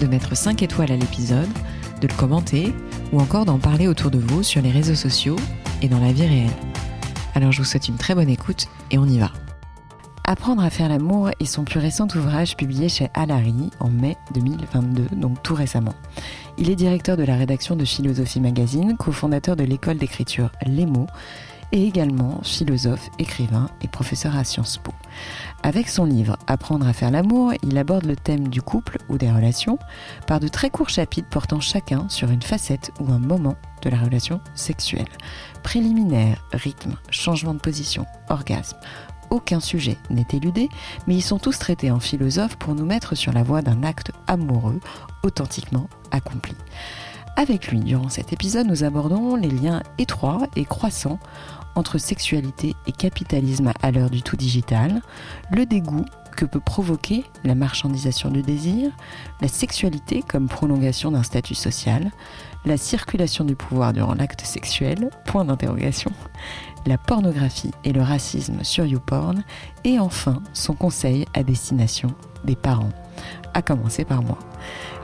de mettre 5 étoiles à l'épisode, de le commenter ou encore d'en parler autour de vous sur les réseaux sociaux et dans la vie réelle. Alors je vous souhaite une très bonne écoute et on y va. Apprendre à faire l'amour est son plus récent ouvrage publié chez Alary en mai 2022, donc tout récemment. Il est directeur de la rédaction de Philosophie Magazine, cofondateur de l'école d'écriture Les mots et également philosophe, écrivain et professeur à Sciences Po. Avec son livre Apprendre à faire l'amour, il aborde le thème du couple ou des relations par de très courts chapitres portant chacun sur une facette ou un moment de la relation sexuelle. Préliminaire, rythme, changement de position, orgasme. Aucun sujet n'est éludé, mais ils sont tous traités en philosophe pour nous mettre sur la voie d'un acte amoureux authentiquement accompli. Avec lui, durant cet épisode, nous abordons les liens étroits et croissants entre sexualité et capitalisme à l'heure du tout digital, le dégoût que peut provoquer la marchandisation du désir, la sexualité comme prolongation d'un statut social, la circulation du pouvoir durant l'acte sexuel, point d'interrogation, la pornographie et le racisme sur YouPorn, et enfin son conseil à destination des parents, à commencer par moi.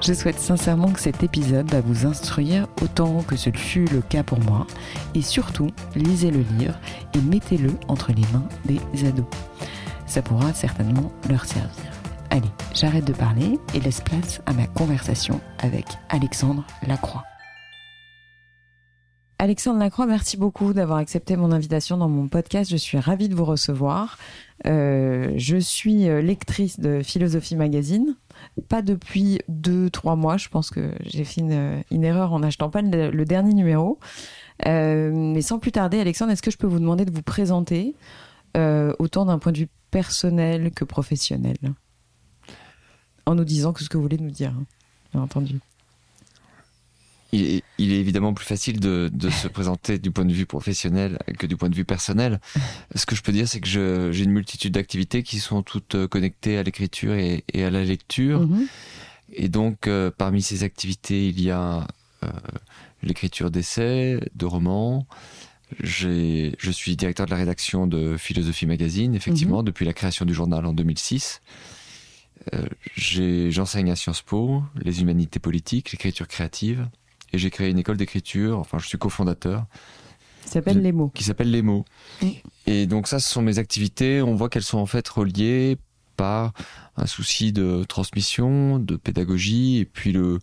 Je souhaite sincèrement que cet épisode va vous instruire autant que ce fut le cas pour moi. Et surtout, lisez le livre et mettez-le entre les mains des ados. Ça pourra certainement leur servir. Allez, j'arrête de parler et laisse place à ma conversation avec Alexandre Lacroix. Alexandre Lacroix, merci beaucoup d'avoir accepté mon invitation dans mon podcast. Je suis ravie de vous recevoir. Euh, je suis euh, lectrice de Philosophie Magazine, pas depuis deux, trois mois. Je pense que j'ai fait une, erreur en n'achetant pas le, dernier numéro. Euh, mais sans plus tarder, Alexandre, est-ce que je peux vous demander de vous présenter autant d'un point de vue personnel que professionnel? En nous disant ce que vous voulez nous dire, hein, bien entendu il est, évidemment plus facile de, se présenter du point de vue professionnel que du point de vue personnel. Ce que je peux dire, c'est que j'ai une multitude d'activités qui sont toutes euh, connectées à l'écriture et, à la lecture. Mm-hmm. Et donc, euh, parmi ces activités, il y a euh, l'écriture d'essais, de romans. Je suis directeur de la rédaction de Philosophie Magazine, effectivement, mm-hmm. depuis la création du journal en 2006. J'enseigne à Sciences Po les humanités politiques, l'écriture créative et j'ai créé une école d'écriture, enfin je suis cofondateur. Qui s'appelle Les mots. Qui s'appelle Les mots. Et donc ça, ce sont mes activités. On voit qu'elles sont en fait reliées par un souci de transmission, de pédagogie, et puis le,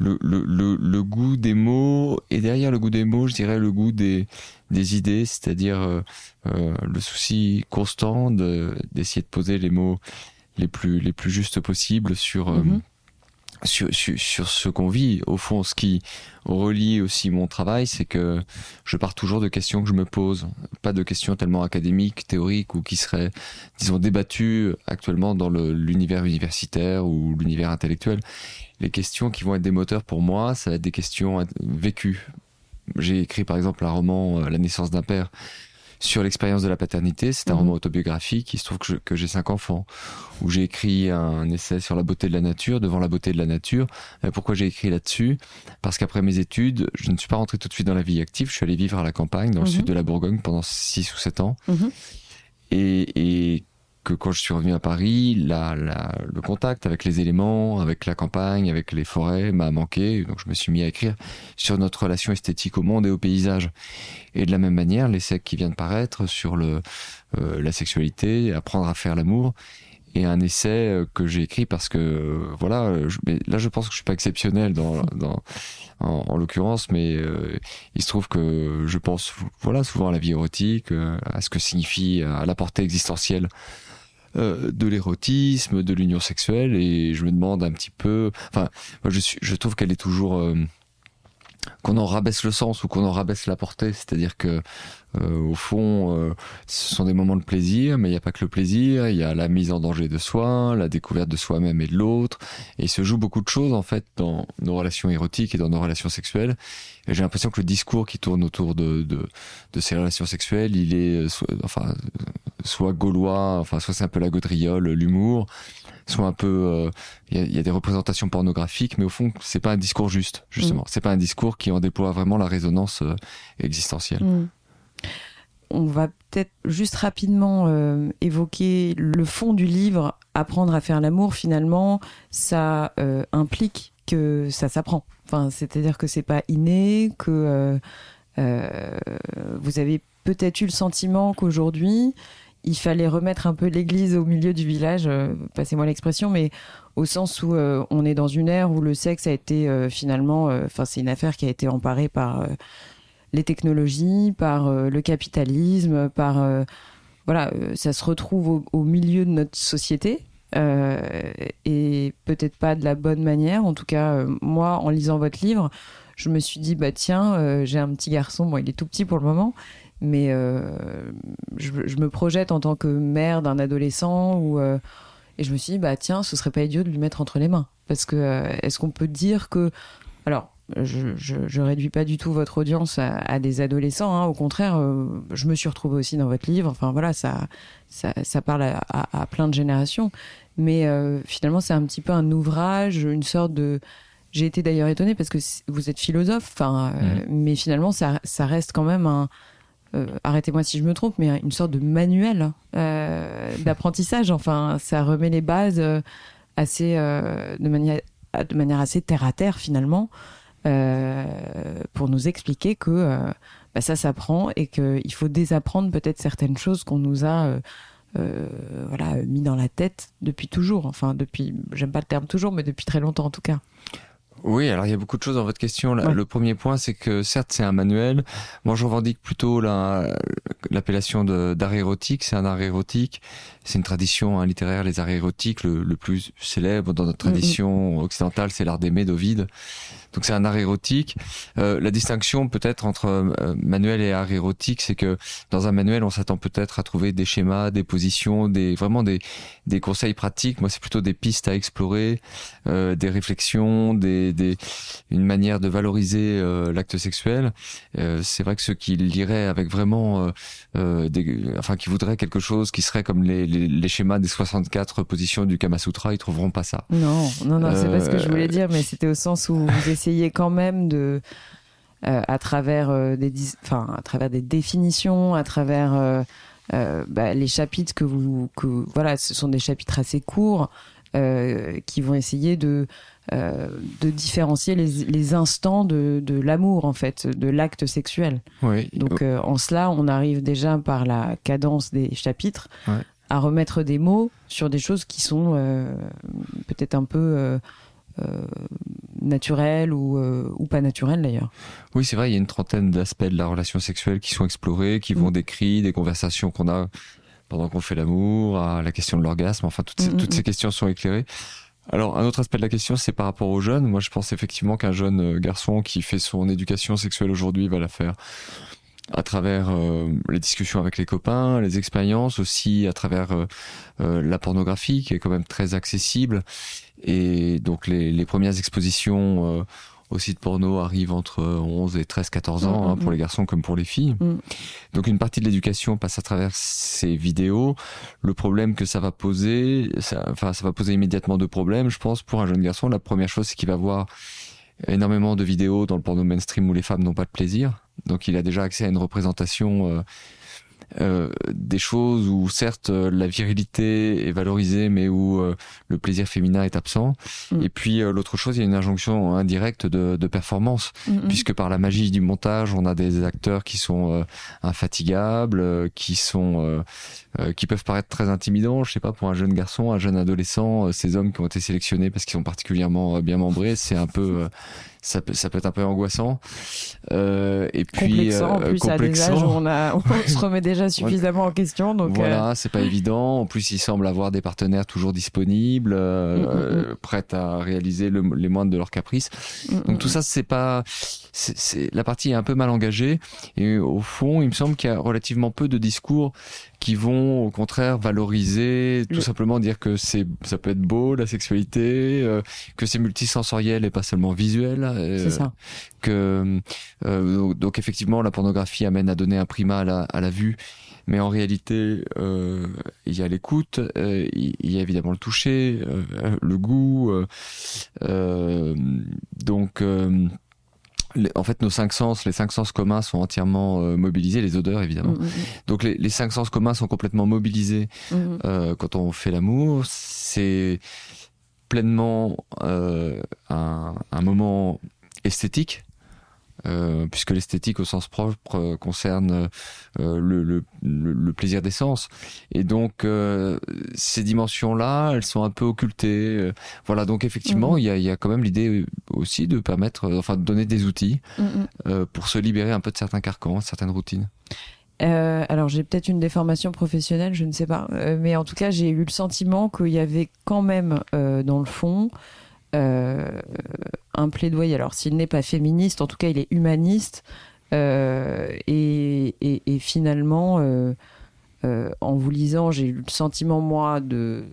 le, le, le, goût des mots, et derrière le goût des mots, je dirais le goût des, des idées, c'est-à-dire euh, euh, le souci constant d'essayer de, poser les mots les plus, les plus justes possibles sur... Euh, mm-hmm sur, sur, ce qu'on vit. Au fond, ce qui relie aussi mon travail, c'est que je pars toujours de questions que je me pose, pas de questions tellement académiques, théoriques ou qui seraient, disons, débattues actuellement dans l'univers universitaire ou l'univers intellectuel. Les questions qui vont être des moteurs pour moi, ça va être des questions vécues. J'ai écrit par exemple un roman, euh, La naissance d'un père, sur l'expérience de la paternité. C'est un mhm. roman autobiographique. Il se trouve que, j'ai cinq enfants, où j'ai écrit un essai sur la beauté de la nature, devant la beauté de la nature. Euh, pourquoi j'ai écrit là-dessus? Parce qu'après mes études, je ne suis pas rentré tout de suite dans la vie active. Je suis allé vivre à la campagne, dans le mhm. sud de la Bourgogne, pendant six ou sept ans. Mhm. Et, et que quand je suis revenu à Paris, la, le contact avec les éléments, avec la campagne, avec les forêts m'a manqué. Donc je me suis mis à écrire sur notre relation esthétique au monde et au paysage. Et de la même manière, l'essai qui vient de paraître sur le, euh, la sexualité, apprendre à faire l'amour, et un essai euh, que j'ai écrit parce que euh, voilà là je pense que je suis pas exceptionnel dans, dans en, l'occurrence mais il se trouve que je pense voilà souvent à la vie érotique à ce que signifie à la portée existentielle euh, de l'érotisme, de l'union sexuelle, et je me demande un petit peu. Enfin, moi, je, suis, je trouve qu'elle est toujours euh, qu'on en rabaisse le sens ou qu'on en rabaisse la portée, c'est-à-dire que euh, au fond, euh, ce sont des moments de plaisir, mais il n'y a pas que le plaisir, il y a la mise en danger de soi, la découverte de soi-même et de l'autre, et il se joue beaucoup de choses en fait dans nos relations érotiques et dans nos relations sexuelles. Et j'ai l'impression que le discours qui tourne autour de, de, de ces relations sexuelles, il est euh, soit, enfin soit gaulois, enfin soit c'est un peu la gaudriole, l'humour, soit un peu il y, a, y, a, des représentations pornographiques mais au fond c'est pas un discours juste justement mm. c'est pas un discours qui en déploie vraiment la résonance existentielle mm on va peut-être juste rapidement euh, évoquer le fond du livre. Apprendre à faire l'amour, finalement, ça euh, implique que ça s'apprend. Enfin, c'est-à-dire que c'est pas inné, que euh, vous avez peut-être eu le sentiment qu'aujourd'hui, il fallait remettre un peu l'église au milieu du village, passez-moi l'expression, mais au sens où on est dans une ère où le sexe a été finalement, enfin, c'est une affaire qui a été emparée par les technologies, par euh, le capitalisme, par euh, voilà, euh, ça se retrouve au, milieu de notre société. et peut-être pas de la bonne manière. En tout cas, moi, en lisant votre livre, je me suis dit, bah tiens, j'ai un petit garçon, bon, il est tout petit pour le moment, mais je, je, me projette en tant que mère d'un adolescent ou et je me suis dit, bah tiens, ce serait pas idiot de lui mettre entre les mains. Parce que est-ce qu'on peut dire que. Alors, je, je, réduis pas du tout votre audience à, des adolescents. Hein. Au contraire, euh, je me suis retrouvée aussi dans votre livre. Enfin voilà, ça, ça, ça parle à, à, plein de générations. Mais euh, finalement, c'est un petit peu un ouvrage, une sorte de. J'ai été d'ailleurs étonnée parce que vous êtes philosophe. Enfin, euh, mmh. mais finalement, ça, ça, reste quand même un. Arrêtez-moi si je me trompe, mais une sorte de manuel d'apprentissage. Enfin, ça remet les bases assez de manière de manière assez terre à terre finalement euh, pour nous expliquer que euh, bah, ça s'apprend et qu'il faut désapprendre peut-être certaines choses qu'on nous a euh, voilà, mis dans la tête depuis toujours. Enfin, depuis, j'aime pas le terme toujours, mais depuis très longtemps en tout cas. Oui, alors il y a beaucoup de choses dans votre question. Le premier point, c'est que certes, c'est un manuel. Moi, je revendique plutôt l'appellation d'art érotique. C'est un art érotique. C'est une tradition hein, littéraire, les arts érotiques. Le, plus célèbre dans notre tradition occidentale, c'est l'art d'aimer d'Ovide. Donc c'est un art érotique. Euh, la distinction peut-être entre euh, manuel et art érotique, c'est que dans un manuel, on s'attend peut-être à trouver des schémas, des positions, des vraiment des, des conseils pratiques. Moi, c'est plutôt des pistes à explorer, euh, des réflexions, des, des, une manière de valoriser euh, l'acte sexuel. Euh, c'est vrai que ceux qui liraient avec vraiment, des, enfin, qui voudraient quelque chose qui serait comme les, les, les, schémas des 64 positions du Kama Sutra, ils trouveront pas ça. Non, non, non, c'est pas ce que je voulais dire, mais c'était au sens où vous essayez quand même de, euh, à travers euh, des, enfin, à travers des définitions, à travers euh, bah, les chapitres que vous, que voilà, ce sont des chapitres assez courts qui vont essayer de de différencier les, les instants de, de l'amour en fait, de l'acte sexuel. Oui. Donc en cela, on arrive déjà par la cadence des chapitres à remettre des mots sur des choses qui sont peut-être un peu euh, naturel ou, euh, ou pas naturel d'ailleurs. Oui, c'est vrai, il y a une trentaine d'aspects de la relation sexuelle qui sont explorés, qui vont mm. des cris, des conversations qu'on a pendant qu'on fait l'amour, à la question de l'orgasme, enfin toutes, ces, mm, toutes mm, ces questions sont éclairées. Alors, un autre aspect de la question, c'est par rapport aux jeunes. Moi, je pense effectivement qu'un jeune euh, garçon qui fait son éducation sexuelle aujourd'hui va la faire à travers les discussions avec les copains, les expériences, aussi à travers la pornographie qui est quand même très accessible et donc les, les premières expositions euh, au site porno arrivent entre 11 et 13, 14 ans, mm, hein, mm, pour les mm. garçons comme pour les filles. Donc une partie de l'éducation passe à travers ces vidéos. Le problème que ça va poser, ça, enfin ça va poser immédiatement deux problèmes, je pense, pour un jeune garçon. La première chose, c'est qu'il va voir énormément de vidéos dans le porno mainstream où les femmes n'ont pas de plaisir. Donc il a déjà accès à une représentation euh, euh, des choses où certes euh, la virilité est valorisée mais où euh, le plaisir féminin est absent mm. et puis l'autre chose il y a une injonction indirecte de, de performance mm, mm. puisque par la magie du montage on a des acteurs qui sont infatigables qui sont qui peuvent paraître très intimidants je sais pas pour un jeune garçon un jeune adolescent ces hommes qui ont été sélectionnés parce qu'ils sont particulièrement bien membrés c'est un peu ça peut, ça peut être un peu angoissant. Euh, et puis, complexant, en plus, à des âges où on, a, on se remet déjà suffisamment en question. Donc voilà, c'est pas évident. En plus, il semble avoir des partenaires toujours disponibles, mm, mm, mm. prêts à réaliser les moindres de leurs caprices. donc tout ça, c'est pas, c'est la partie est un peu mal engagée. Et au fond, il me semble qu'il y a relativement peu de discours qui vont au contraire valoriser, tout simplement dire que c'est ça peut être beau la sexualité, euh, que c'est multisensoriel et pas seulement visuel. Euh, c'est ça. Que euh, donc effectivement la pornographie amène à donner un primat à la, à la vue, mais en réalité euh, il y a l'écoute, euh, il y a évidemment le toucher, le goût, donc en fait, nos cinq sens, les cinq sens communs sont entièrement euh, mobilisés, les odeurs évidemment. Mm, mm, mm. Donc les, les, cinq sens communs sont complètement mobilisés euh, quand on fait l'amour. C'est pleinement euh, un, un, moment esthétique euh, puisque l'esthétique au sens propre euh, concerne le, le, le, plaisir des sens. Et donc ces dimensions-là, elles sont un peu occultées. voilà, donc effectivement, mhm. il y, a, y, a, quand même l'idée aussi de permettre, enfin de donner des outils mhm. pour se libérer un peu de certains carcans, certaines routines. Euh, alors j'ai peut-être une déformation professionnelle, je ne sais pas, mais en tout cas j'ai eu le sentiment qu'il y avait quand même euh, dans le fond euh, un plaidoyer. Alors, s'il n'est pas féministe, en tout cas, il est humaniste. Euh, et, finalement, euh, en vous lisant, j'ai eu le sentiment, moi, de,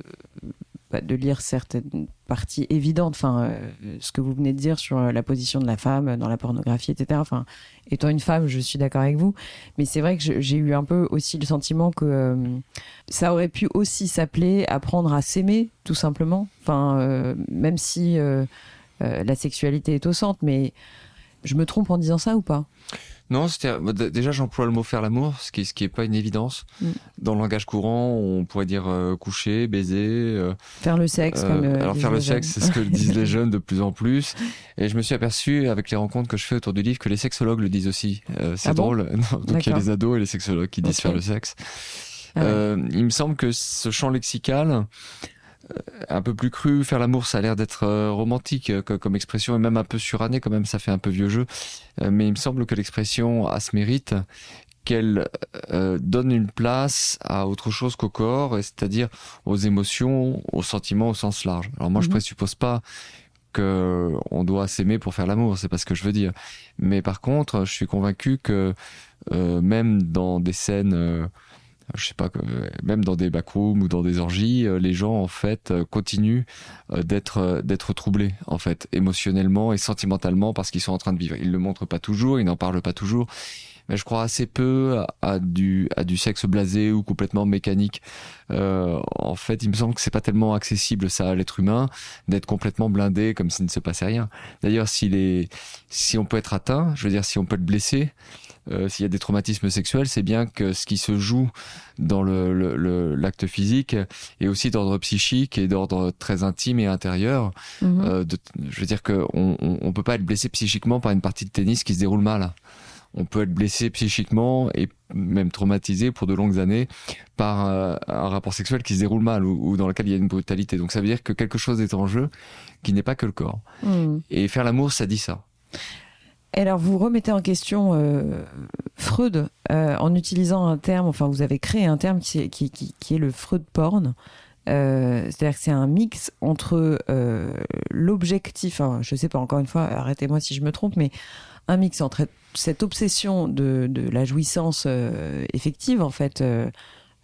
de lire certaines parties évidentes, enfin, ce que vous venez de dire sur la position de la femme dans la pornographie, etc. Enfin, étant une femme, je suis d'accord avec vous, mais c'est vrai que j'ai eu un peu aussi le sentiment que ça aurait pu aussi s'appeler apprendre à s'aimer, tout simplement. Enfin, même si euh, la sexualité est au centre, mais je me trompe en disant ça ou pas? Non, c'était bah, déjà j'emploie le mot faire l'amour, ce qui ce qui est pas une évidence. Mm. Dans le langage courant, on pourrait dire euh, coucher, baiser, euh, faire le sexe. comme, alors faire le sexe, c'est ce que disent les jeunes de plus en plus. Et je me suis aperçu avec les rencontres que je fais autour du livre que les sexologues le disent aussi. c'est ah drôle. donc il y a les ados et les sexologues qui disent faire le sexe. Ah il me semble que ce champ lexical un peu plus cru. Faire l'amour, ça a l'air d'être euh, romantique euh, comme expression et même un peu suranné quand même. Ça fait un peu vieux jeu, euh, mais il me semble que l'expression a ce mérite qu'elle donne une place à autre chose qu'au corps, c'est-à-dire aux émotions, aux sentiments au sens large. Alors moi, je mhm. présuppose pas que on doit s'aimer pour faire l'amour, c'est pas ce que je veux dire. Mais par contre, je suis convaincu que même dans des scènes je sais pas, même dans des backrooms ou dans des orgies, euh, les gens en fait euh, continuent euh, d'être d'être troublés en fait émotionnellement et sentimentalement parce qu'ils sont en train de vivre. Ils le montrent pas toujours, ils n'en parlent pas toujours, mais je crois assez peu à, du à du sexe blasé ou complètement mécanique. Euh, en fait, il me semble que c'est pas tellement accessible ça à l'être humain d'être complètement blindé comme s'il ne se passait rien. D'ailleurs, si est si on peut être atteint, je veux dire si on peut être blessé, euh, s'il y a des traumatismes sexuels, c'est bien que ce qui se joue dans le, l'acte physique est aussi d'ordre psychique et d'ordre très intime et intérieur. Mhm. Euh, je veux dire qu'on on, on peut pas être blessé psychiquement par une partie de tennis qui se déroule mal on peut être blessé psychiquement et même traumatisé pour de longues années par euh, un rapport sexuel qui se déroule mal ou, dans lequel il y a une brutalité. Donc ça veut dire que quelque chose est en jeu qui n'est pas que le corps. Hmm. Et faire l'amour, ça dit ça. Alors, vous remettez en question euh, Freud euh, en utilisant un terme, enfin, vous avez créé un terme qui, est le Freud porn. Euh, c'est-à-dire que c'est un mix entre l'objectif, hein, je sais pas, encore une fois, arrêtez-moi si je me trompe, mais un mix entre cette obsession de, de la jouissance effective, en fait,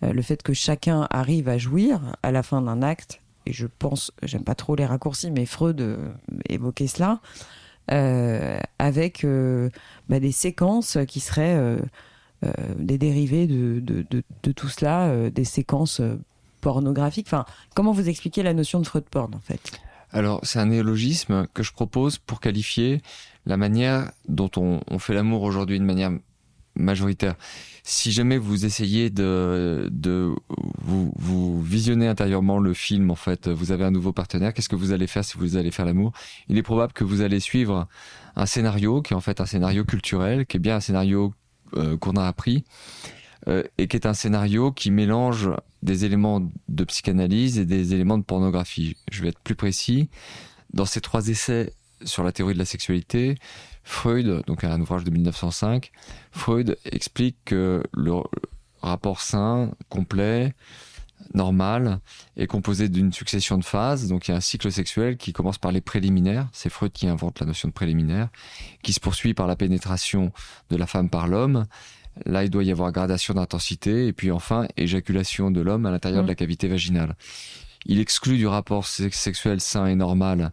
le fait que chacun arrive à jouir à la fin d'un acte, et je pense, j'aime pas trop les raccourcis, mais Freud évoquait cela, avec euh, bah, des séquences qui seraient euh, des dérivés de, tout cela, des séquences pornographiques. Enfin, comment vous expliquez la notion de Freud porn en fait? Alors, c'est un néologisme que je propose pour qualifier la manière dont on, on fait l'amour aujourd'hui de manière majoritaire. Si jamais vous essayez de, vous, vous visionner intérieurement le film, en fait, vous avez un nouveau partenaire, qu'est-ce que vous allez faire si vous allez faire l'amour? Il est probable que vous allez suivre un scénario qui est en fait un scénario culturel, qui est bien un scénario euh, qu'on a appris, euh, et qui est un scénario qui mélange des éléments de psychanalyse et des éléments de pornographie. Je vais être plus précis. Dans ces trois essais sur la théorie de la sexualité, Freud, donc un ouvrage de 1905, Freud explique que le, rapport sain, complet, normal, est composé d'une succession de phases. Donc il y a un cycle sexuel qui commence par les préliminaires, c'est Freud qui invente la notion de préliminaire, qui se poursuit par la pénétration de la femme par l'homme. Là, il doit y avoir gradation d'intensité, et puis enfin, éjaculation de l'homme à l'intérieur de la cavité vaginale. Il exclut du rapport sexuel sain et normal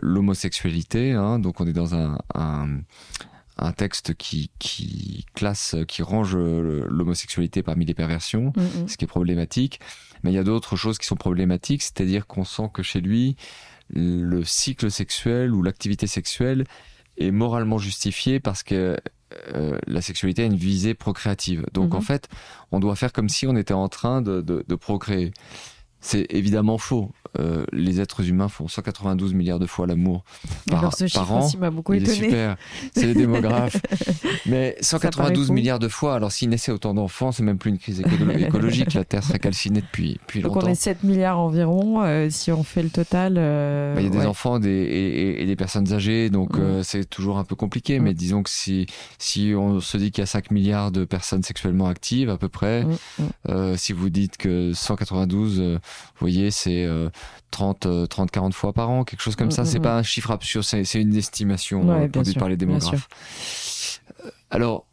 l'homosexualité, hein, donc on est dans un, un, un texte qui, qui classe, qui range l'homosexualité parmi les perversions, mm, mm. ce qui est problématique. Mais il y a d'autres choses qui sont problématiques, c'est-à-dire qu'on sent que chez lui, le cycle sexuel ou l'activité sexuelle est moralement justifié parce que euh, la sexualité a une visée procréative. Donc mm-hmm. en fait, on doit faire comme si on était en train de, de, de procréer. C'est évidemment faux. Euh, les êtres humains font 192 milliards de fois l'amour par, Alors ce par an. m'a beaucoup Il est super. C'est les démographes. Mais 192 milliards de fois. Alors s'il naissait autant d'enfants, c'est même plus une crise écolo- écologique. La Terre serait calcinée depuis, depuis Donc longtemps. on est 7 milliards environ, euh, si on fait le total. euh, Bah, Il y a des ouais. enfants des, et, et- et des personnes âgées, donc c'est toujours un peu compliqué. Mais disons que si, si on se dit qu'il y a 5 milliards de personnes sexuellement actives à peu près, si vous dites que 192, euh, vous voyez, c'est euh, 30, euh, 30, 40 fois par an, quelque chose comme Mm, ça. mm, C'est mm. pas un chiffre absurde, c'est c'est une estimation Ouais, euh, bien produite par les démographes. Euh, Alors,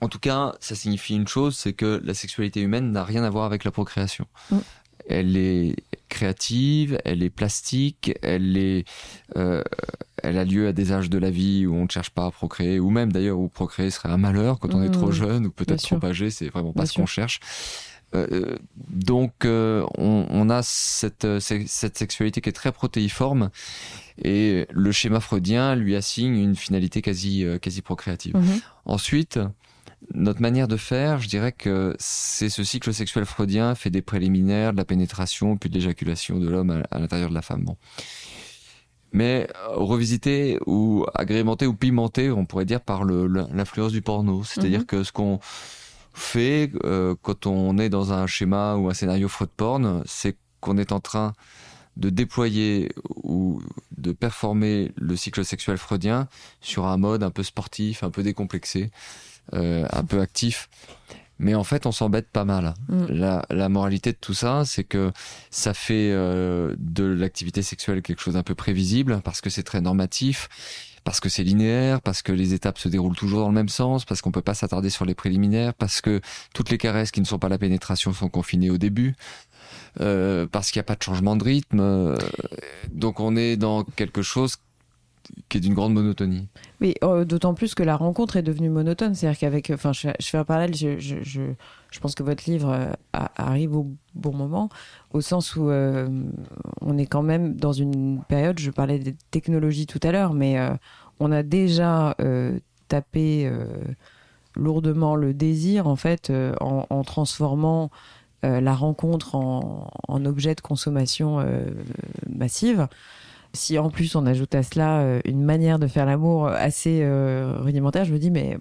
en tout cas, ça signifie une chose, c'est que la sexualité humaine n'a rien à voir avec la procréation. Mm. Elle est créative, elle est plastique, elle est, euh, elle a lieu à des âges de la vie où on ne cherche pas à procréer, ou même d'ailleurs où procréer serait un malheur quand on est trop jeune ou peut-être trop âgé, c'est vraiment pas Bien ce qu'on cherche. Euh, donc euh, on, on a cette, euh, ce- cette sexualité qui est très protéiforme et le schéma freudien lui assigne une finalité quasi, euh, quasi procréative. Mhm. Ensuite, notre manière de faire, je dirais que c'est ce cycle sexuel freudien fait des préliminaires, de la pénétration, puis de l'éjaculation de l'homme à, à l'intérieur de la femme. Bon. Mais euh, revisité ou agrémenté ou pimenté, on pourrait dire par l'influence du porno. C'est-à-dire Mhm. que ce qu'on fait euh, quand on est dans un schéma ou un scénario Freud porn, c'est qu'on est en train de déployer ou de performer le cycle sexuel freudien sur un mode un peu sportif, un peu décomplexé, euh, un peu actif. Mais en fait, on s'embête pas mal. Mm. La, la moralité de tout ça, c'est que ça fait euh, de l'activité sexuelle quelque chose d'un peu prévisible, parce que c'est très normatif, parce que c'est linéaire, parce que les étapes se déroulent toujours dans le même sens, parce qu'on peut pas s'attarder sur les préliminaires, parce que toutes les caresses qui ne sont pas la pénétration sont confinées au début, euh, parce qu'il n'y a pas de changement de rythme. euh, donc on est dans quelque chose qui est d'une grande monotonie. Mais euh, d'autant plus que la rencontre est devenue monotone. C'est-à-dire qu'avec. Enfin, je, fais un parallèle. Je, je pense que votre livre euh, arrive au bon moment, au sens où euh, on est quand même dans une période. Je parlais des technologies tout à l'heure, mais euh, on a déjà tapé lourdement le désir, en fait, en, transformant la rencontre en, objet de consommation massive. Si en plus on ajoute à cela une manière de faire l'amour assez rudimentaire, je me dis mais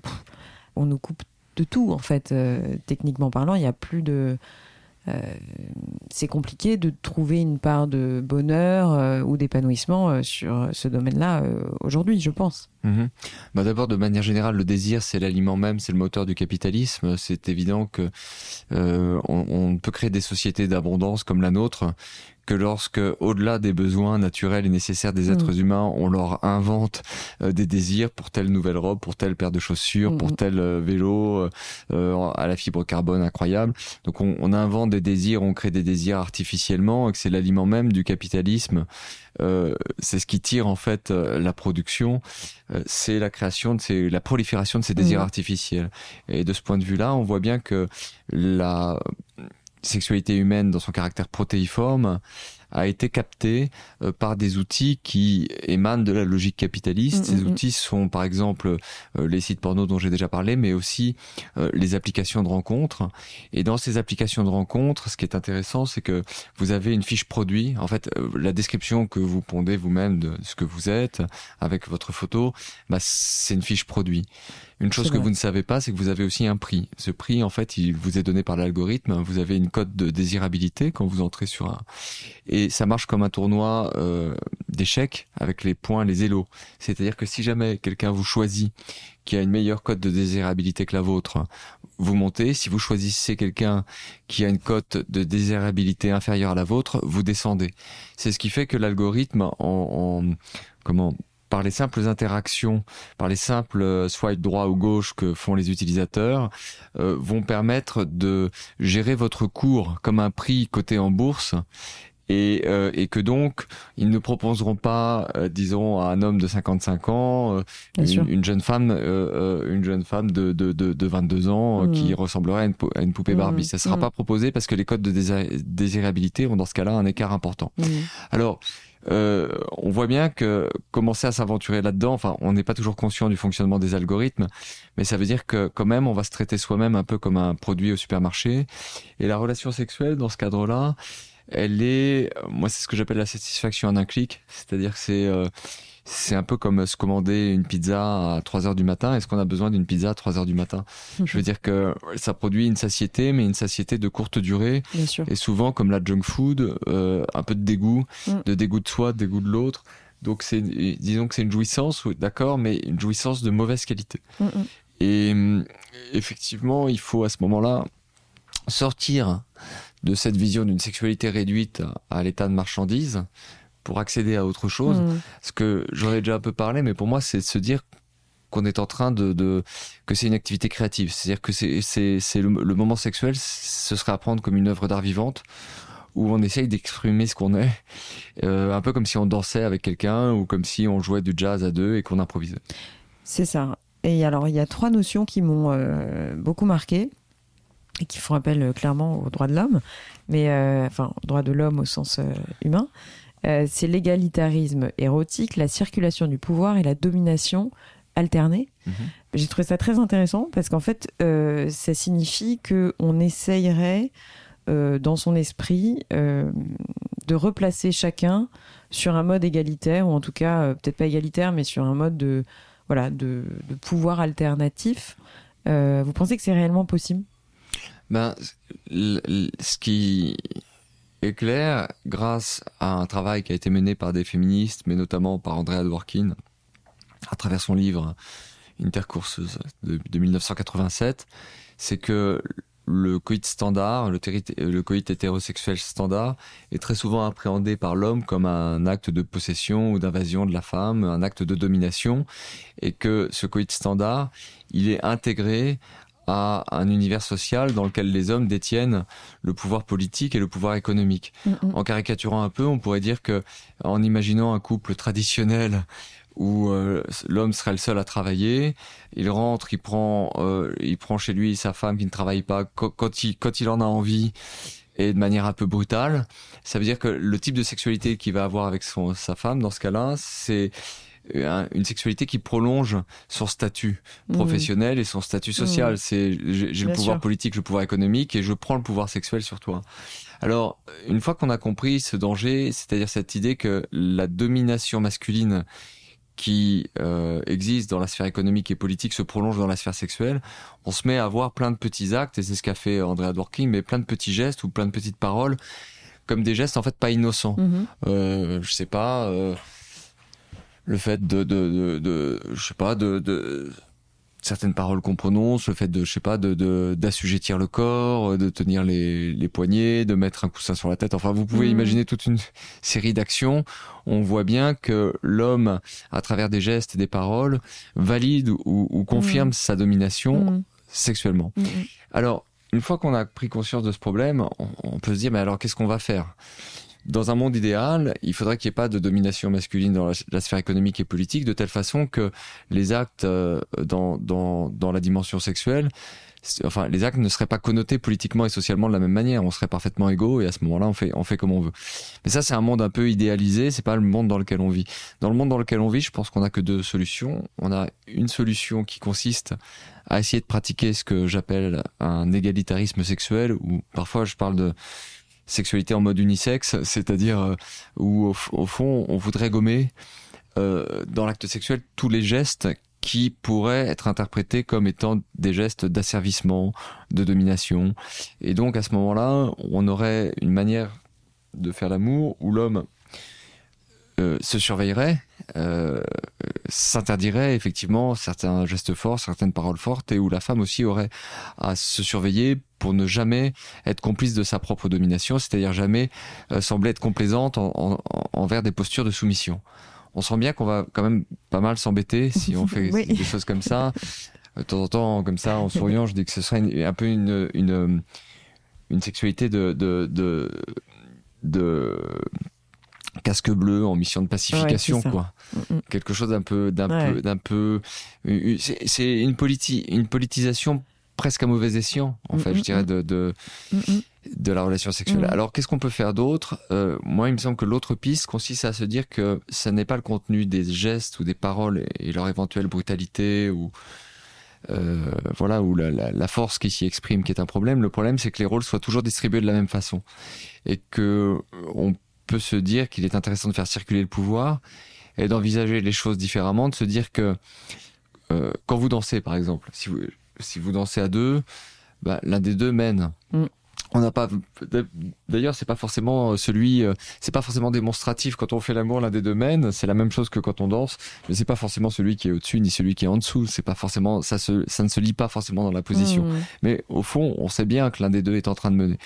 on nous coupe de tout en fait. euh, techniquement parlant, il n'y a plus de. euh, c'est compliqué de trouver une part de bonheur euh, ou d'épanouissement sur ce domaine-là aujourd'hui, je pense. Mhm. Bah D'abord, de manière générale, le désir, c'est l'aliment même, c'est le moteur du capitalisme. C'est évident que on, on peut créer des sociétés d'abondance comme la nôtre que lorsque, au-delà des besoins naturels et nécessaires des êtres humains, on leur invente euh, des désirs pour telle nouvelle robe, pour telle paire de chaussures, pour tel euh, vélo euh, euh, à la fibre carbone incroyable. Donc on, on invente des désirs, on crée des désirs artificiellement, et que c'est l'aliment même du capitalisme. Euh, c'est ce qui tire en fait la production, c'est la création de ces, la prolifération de ces désirs Mhm. artificiels. Et de ce point de vue-là, on voit bien que la sexualité humaine, dans son caractère protéiforme, a été captée euh, par des outils qui émanent de la logique capitaliste. Mm, Ces mm, mm. outils sont par exemple euh, les sites porno dont j'ai déjà parlé, mais aussi euh, les applications de rencontres. Et dans ces applications de rencontres, ce qui est intéressant, c'est que vous avez une fiche produit. En fait, la description que vous pondez vous-même de ce que vous êtes avec votre photo, bah, c'est une fiche produit. Une chose que vous ne savez pas, c'est que vous avez aussi un prix. Ce prix, en fait, il vous est donné par l'algorithme. Vous avez une cote de désirabilité quand vous entrez sur un. Et Et ça marche comme un tournoi euh, d'échecs avec les points, les élos. C'est-à-dire que si jamais quelqu'un vous choisit qui a une meilleure cote de désirabilité que la vôtre, vous montez. Si vous choisissez quelqu'un qui a une cote de désirabilité inférieure à la vôtre, vous descendez. C'est ce qui fait que l'algorithme, en, en comment par les simples interactions, par les simples euh, swipe droit ou gauche que font les utilisateurs, euh, vont permettre de gérer votre cours comme un prix coté en bourse et, euh, et, que donc ils ne proposeront pas, euh, disons, à un homme de 55 ans, euh, une, une, jeune femme, une jeune femme de, de, de, de 22 ans qui mmh. ressemblerait à une, à une poupée Barbie. Mmh. Ça sera mmh. pas proposé parce que les codes de désirabilité ont dans ce cas-là un écart important. Alors euh, on voit bien que commencer à s'aventurer là-dedans, enfin, on n'est pas toujours conscient du fonctionnement des algorithmes, mais ça veut dire que quand même, on va se traiter soi-même un peu comme un produit au supermarché. Et la relation sexuelle, dans ce cadre-là, elle est, moi, c'est ce que j'appelle la satisfaction en un clic, c'est-à-dire que c'est euh, c'est un peu comme se commander une pizza à 3 heures du matin. Est-ce qu'on a besoin d'une pizza à 3 heures du matin? Je veux dire que ça produit une satiété, mais une satiété de courte durée. Et souvent, comme la junk food, euh, un peu de dégoût, mm. de dégoût de soi, de dégoût de l'autre. Donc, c'est, disons que c'est une jouissance, d'accord, mais une jouissance de mauvaise qualité. Mm, mm. Et effectivement, il faut à ce moment-là sortir de cette vision d'une sexualité réduite à l'état de marchandise pour accéder à autre chose. Mm. Ce que j'aurais déjà un peu parlé, mais pour moi, c'est de se dire qu'on est en train de, de que c'est une activité créative. C'est-à-dire que c'est c'est c'est le, moment sexuel, ce serait à prendre comme une œuvre d'art vivante où on essaye d'exprimer ce qu'on est, euh, un peu comme si on dansait avec quelqu'un ou comme si on jouait du jazz à deux et qu'on improvisait. C'est ça. Et alors il y a trois notions qui m'ont euh, beaucoup marqué et qui font appel euh, clairement aux droits de l'homme, mais enfin droits de l'homme au sens humain. Euh, c'est l'égalitarisme érotique, la circulation du pouvoir et la domination alternée. Mhm. J'ai trouvé ça très intéressant parce qu'en fait, euh, ça signifie que on essayerait euh, dans son esprit de replacer chacun sur un mode égalitaire ou en tout cas peut-être pas égalitaire, mais sur un mode de voilà de, de pouvoir alternatif. vous pensez que c'est réellement possible? Ben, ce qui est grâce à un travail qui a été mené par des féministes, mais notamment par Andrea Dworkin, à travers son livre Intercourseuse de, de 1987, c'est que le coït standard, le, le, coït hétérosexuel standard, est très souvent appréhendé par l'homme comme un acte de possession ou d'invasion de la femme, un acte de domination, et que ce coït standard, il est intégré à un univers social dans lequel les hommes détiennent le pouvoir politique et le pouvoir économique. Mm -hmm. En caricaturant un peu, on pourrait dire que en imaginant un couple traditionnel où euh, l'homme serait le seul à travailler, il rentre, il prend, euh, il prend chez lui sa femme qui ne travaille pas quand, il, quand il en a envie et de manière un peu brutale. Ça veut dire que le type de sexualité qu'il va avoir avec son, sa femme dans ce cas-là, c'est une sexualité qui prolonge son statut mmh. professionnel et son statut social. Mmh. C'est j'ai le pouvoir sûr. politique, le pouvoir économique et je prends le pouvoir sexuel sur toi. Alors, une fois qu'on a compris ce danger, c'est-à-dire cette idée que la domination masculine qui euh, existe dans la sphère économique et politique se prolonge dans la sphère sexuelle, on se met à avoir plein de petits actes, et c'est ce qu'a fait Andrea Dworkin, mais plein de petits gestes ou plein de petites paroles, comme des gestes en fait pas innocents. Mmh. Euh, je sais pas, euh, le fait de, de, de, de je sais pas, de, de certaines paroles qu'on prononce, le fait de, je sais pas, de d'assujettir le corps, de tenir les, les poignets, de mettre un coussin sur la tête. Enfin, vous pouvez mmh. imaginer toute une série d'actions. On voit bien que l'homme, à travers des gestes et des paroles, valide ou, ou confirme mmh. sa domination mmh. sexuellement. Alors, une fois qu'on a pris conscience de ce problème, on, on peut se dire, mais alors qu'est-ce qu'on va faire? Dans un monde idéal, il faudrait qu'il n'y ait pas de domination masculine dans la, sphère économique et politique, de telle façon que les actes euh, dans, dans, dans la dimension sexuelle, enfin, les actes ne seraient pas connotés politiquement et socialement de la même manière. On serait parfaitement égaux et à ce moment-là, on fait, on fait comme on veut. Mais ça, c'est un monde un peu idéalisé. C'est pas le monde dans lequel on vit. Dans le monde dans lequel on vit, je pense qu'on a que deux solutions. On a une solution qui consiste à essayer de pratiquer ce que j'appelle un égalitarisme sexuel, ou parfois je parle de sexualité en mode unisexe, c'est-à-dire euh, où au, fond on voudrait gommer euh, dans l'acte sexuel tous les gestes qui pourraient être interprétés comme étant des gestes d'asservissement, de domination. Et donc à ce moment-là, on aurait une manière de faire l'amour où l'homme euh, se surveillerait, euh, s'interdirait effectivement certains gestes forts, certaines paroles fortes, et où la femme aussi aurait à se surveiller pour ne jamais être complice de sa propre domination, c'est-à-dire jamais euh, sembler être complaisante envers des postures de soumission. On sent bien qu'on va quand même pas mal s'embêter si on fait des choses comme ça. De temps en temps, comme ça, en souriant, je dis que ce serait un peu une, une, une sexualité de, de, de, de casque bleu en mission de pacification quoi mm, mm. quelque chose d'un peu d'un peu d'un peu c'est une une politisation presque à mauvais escient en fait je mm, dirais de de, de la relation sexuelle. Alors qu'est-ce qu'on peut faire d'autre? Euh, moi il me semble que l'autre piste consiste à se dire que ça n'est pas le contenu des gestes ou des paroles et leur éventuelle brutalité ou euh, voilà, ou la, la, la, force qui s'y exprime qui est un problème. Le problème, c'est que les rôles soient toujours distribués de la même façon et que on peut se dire qu'il est intéressant de faire circuler le pouvoir et d'envisager les choses différemment, de se dire que euh, quand vous dansez, par exemple, si vous, si vous dansez à deux, bah, l'un des deux mène. Mm. On n'a pas. D'ailleurs, c'est pas forcément celui. Euh, c'est pas forcément démonstratif quand on fait l'amour. L'un des deux mène. C'est la même chose que quand on danse, mais c'est pas forcément celui qui est au-dessus ni celui qui est en dessous. C'est pas forcément. Ça se. Ça ne se lit pas forcément dans la position. Mm. Mais au fond, on sait bien que l'un des deux est en train de mener.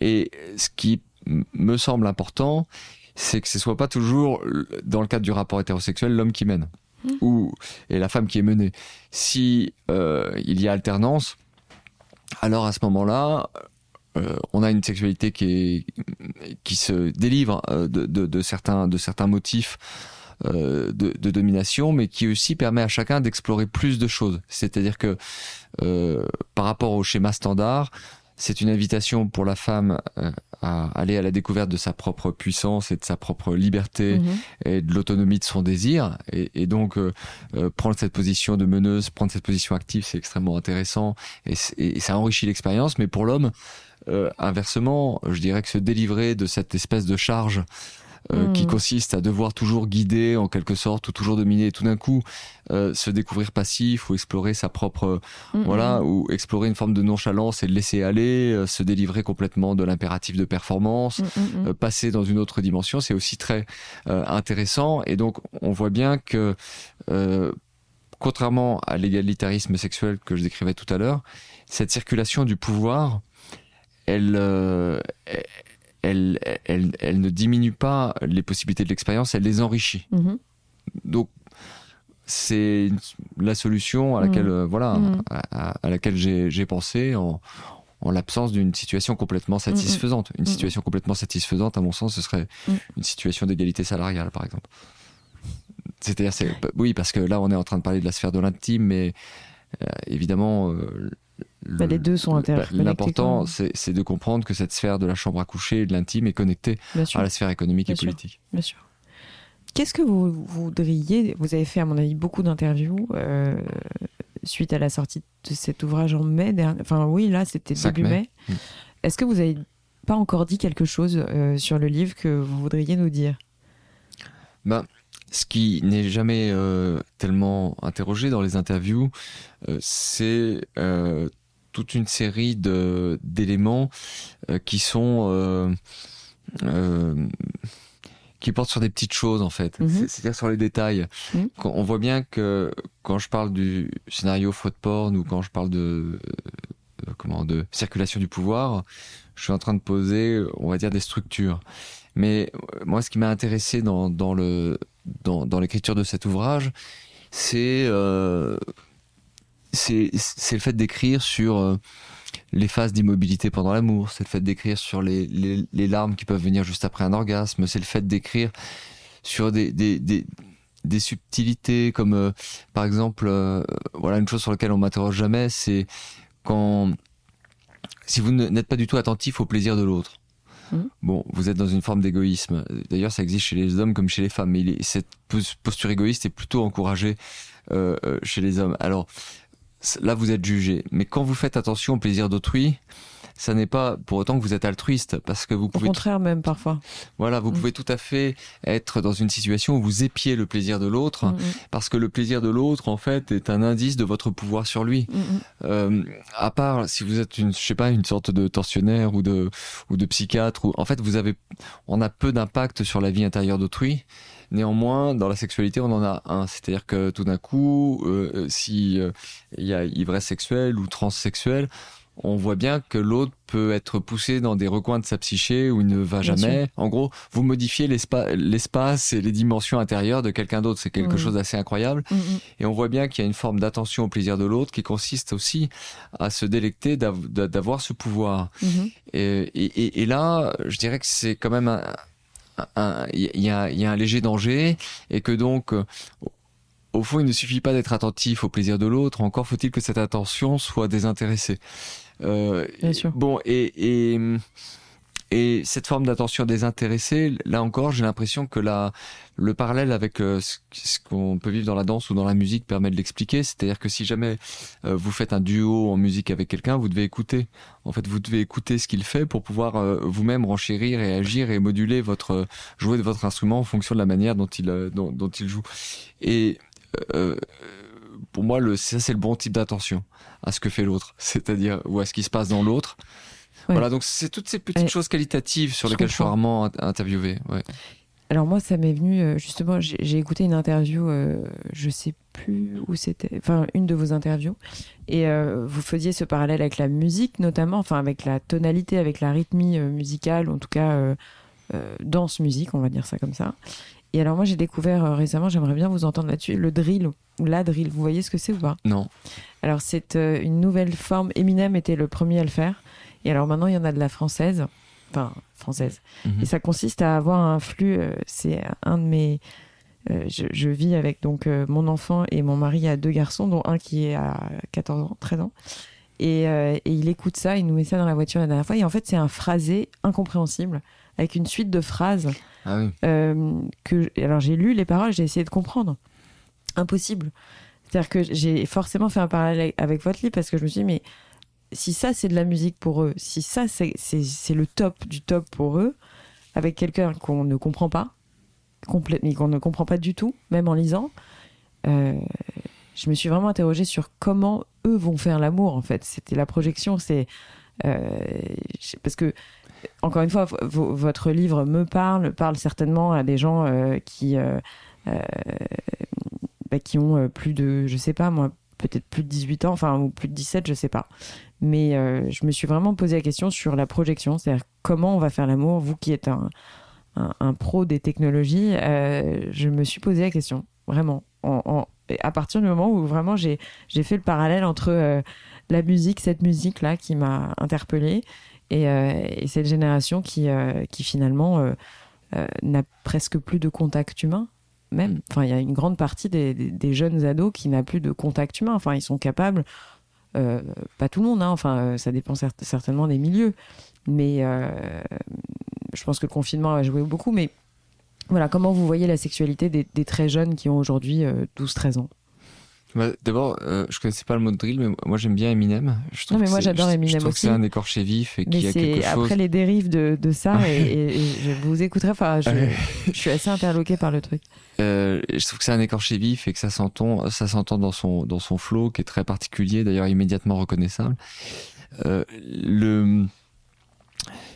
Et ce qui me semble important, c'est que ce soit pas toujours dans le cadre du rapport hétérosexuel l'homme qui mène mmh. ou et la femme qui est menée. Si euh, il y a alternance, alors à ce moment-là, euh, on a une sexualité qui se délivre euh, de, certains motifs. De, domination, mais qui aussi permet à chacun d'explorer plus de choses. C'est-à-dire que par rapport au schéma standard, c'est une invitation pour la femme euh, à aller à la découverte de sa propre puissance et de sa propre liberté mhm. et de l'autonomie de son désir. Et, donc, euh, euh, prendre cette position de meneuse, prendre cette position active, c'est extrêmement intéressant et, et, ça enrichit l'expérience. Mais pour l'homme, inversement, je dirais que se délivrer de cette espèce de charge euh, qui hmm. consiste à devoir toujours guider en quelque sorte ou toujours dominer tout d'un coup euh, se découvrir passif ou explorer sa propre hmm, voilà hmm. ou explorer une forme de nonchalance et de laisser aller euh, se délivrer complètement de l'impératif de performance passer dans une autre dimension c'est aussi très intéressant et donc on voit bien que contrairement à l'égalitarisme sexuel que je décrivais tout à l'heure cette circulation du pouvoir elle, elle, elle, elle, ne diminue pas les possibilités de l'expérience, elle les enrichit. Mhm. Donc, c'est la solution à laquelle, mhm. euh, voilà, mhm. à, laquelle j'ai pensé en, en l'absence d'une situation complètement satisfaisante. Une situation complètement satisfaisante, à mon sens, ce serait une situation d'égalité salariale, par exemple. C'est-à-dire, oui, parce que là, on est en train de parler de la sphère de l'intime, mais euh, évidemment, euh, bah, les deux sont interconnectés. L'important, c'est de comprendre que cette sphère de la chambre à coucher et de l'intime est connectée à la sphère économique et politique. Bien sûr. Qu'est-ce que vous voudriez Vous avez fait, à mon avis, beaucoup d'interviews euh, suite à la sortie de cet ouvrage en mai. Dernier, enfin, oui, là, c'était début mai. Mm. Est-ce que vous n'avez pas encore dit quelque chose euh, sur le livre que vous voudriez nous dire? Ben, ce qui n'est jamais euh, tellement interrogé dans les interviews, c'est toute une série de d'éléments euh, qui sont euh, euh, qui portent sur des petites choses en fait, mhm. c'est-à-dire sur les détails. Mhm. On voit bien que quand je parle du scénario faute porn ou quand je parle de comment de circulation du pouvoir, je suis en train de poser, on va dire, des structures. Mais moi, ce qui m'a intéressé dans, dans le dans, l'écriture de cet ouvrage, c'est euh, c'est le fait d'écrire sur euh, les phases d'immobilité pendant l'amour, c'est le fait d'écrire sur les, les, larmes qui peuvent venir juste après un orgasme, c'est le fait d'écrire sur des, des, des, subtilités comme euh, par exemple, euh, voilà une chose sur laquelle on m'interroge jamais, c'est quand si vous n'êtes pas du tout attentif au plaisir de l'autre. Mmh. Bon, vous êtes dans une forme d'égoïsme. D'ailleurs, ça existe chez les hommes comme chez les femmes. Mais cette posture égoïste est plutôt encouragée euh, chez les hommes. Alors, là vous êtes jugé. Mais quand vous faites attention au plaisir d'autrui, ça n'est pas pour autant que vous êtes altruiste, parce que vous pouvez. Au contraire, même parfois. Voilà, vous mm. pouvez tout à fait être dans une situation où vous épiez le plaisir de l'autre, mm, mm. parce que le plaisir de l'autre, en fait, est un indice de votre pouvoir sur lui. Euh, à part si vous êtes une, je sais pas, une sorte de tortionnaire ou de ou de psychiatre, ou en fait, vous avez, on a peu d'impact sur la vie intérieure d'autrui. Néanmoins, dans la sexualité, on en a un. C'est-à-dire que tout d'un coup, euh, euh si euh, il y a ivresse sexuelle ou transsexuelle, on voit bien que l'autre peut être poussé dans des recoins de sa psyché où il ne va jamais. En gros, vous modifiez l'espace et les dimensions intérieures de quelqu'un d'autre. C'est quelque chose d'assez incroyable. Mm, mm. Et on voit bien qu'il y a une forme d'attention au plaisir de l'autre qui consiste aussi à se délecter d'avoir ce pouvoir. Et, là, je dirais que c'est quand même un... Il y a un léger danger et que donc au fond, il ne suffit pas d'être attentif au plaisir de l'autre, encore faut-il que cette attention soit désintéressée. Euh, Bien sûr. Bon, et, et, et cette forme d'attention désintéressée, là encore, j'ai l'impression que la, le parallèle avec euh, ce qu'on peut vivre dans la danse ou dans la musique permet de l'expliquer. C'est-à-dire que si jamais euh, vous faites un duo en musique avec quelqu'un, vous devez écouter. En fait, vous devez écouter ce qu'il fait pour pouvoir vous-même renchérir et agir et moduler votre jouer de votre instrument en fonction de la manière dont il dont, dont il joue. Et pour moi, le, ça c'est le bon type d'attention à ce que fait l'autre, c'est-à-dire ou à ce qui se passe dans l'autre. Voilà, donc c'est toutes ces petites choses qualitatives sur lesquelles je suis rarement interviewé. Ouais. Alors moi, ça m'est venu euh, justement. J'ai écouté une interview, euh, je sais plus où c'était, enfin une de vos interviews, et euh, vous faisiez ce parallèle avec la musique, notamment, enfin avec la tonalité, avec la rythmie musicale, en tout cas danse musique, on va dire ça comme ça. Et alors moi j'ai découvert euh, récemment, j'aimerais bien vous entendre là-dessus, le drill ou la drill. Vous voyez ce que c'est ou pas? Non. Alors c'est euh, une nouvelle forme. Eminem était le premier à le faire. Et alors maintenant il y en a de la française, enfin française. Mhm. Et ça consiste à avoir un flux. Euh, c'est un de mes. Je, vis avec donc mon enfant et mon mari a deux garçons, dont un qui est à 14 ans, 13 ans. Et, et, il écoute ça, il nous met ça dans la voiture la dernière fois. Et en fait, c'est un phrasé incompréhensible avec une suite de phrases ah euh, que, alors j'ai lu les paroles, j'ai essayé de comprendre. Impossible. C'est-à-dire que j'ai forcément fait un parallèle avec votre livre parce que je me suis dit, mais si ça c'est de la musique pour eux, si ça c'est le top du top pour eux, avec quelqu'un qu'on ne comprend pas, complètement, qu'on ne comprend pas du tout, même en lisant, euh, je me suis vraiment interrogée sur comment eux vont faire l'amour en fait. C'était la projection, c'est euh, parce que encore une fois, votre livre me parle, parle certainement à des gens euh, qui, euh, euh, bah, qui ont plus de, je sais pas moi, peut-être plus de 18 ans, enfin, ou plus de 17, je sais pas. Mais je me suis vraiment posé la question sur la projection, c'est-à-dire comment on va faire l'amour, vous qui êtes un, un, pro des technologies, je me suis posé la question, vraiment. à partir du moment où vraiment j'ai fait le parallèle entre la musique, cette musique-là qui m'a interpellée, euh, et, cette génération qui, euh, qui finalement euh, n'a presque plus de contact humain même. Enfin, il y a une grande partie des, jeunes ados qui n'a plus de contact humain. Enfin, ils sont capables, pas tout le monde, hein, enfin, ça dépend certainement des milieux, mais je pense que le confinement a joué beaucoup. Mais voilà, comment vous voyez la sexualité des, des très jeunes qui ont aujourd'hui 12-13 ans? Bah, D'abord, euh, je connaissais pas le mot drill, mais moi j'aime bien Eminem. Je trouve non, mais moi j'adore Eminem je trouve aussi. c'est un écorché vif et qui a quelque chose. Après les dérives de, de ça, et, je vous écouterai. Enfin, je, je, suis assez interloqué par le truc. Euh, je trouve que c'est un écorché vif et que ça s'entend, ça s'entend dans son dans son flow qui est très particulier, d'ailleurs immédiatement reconnaissable. Euh, le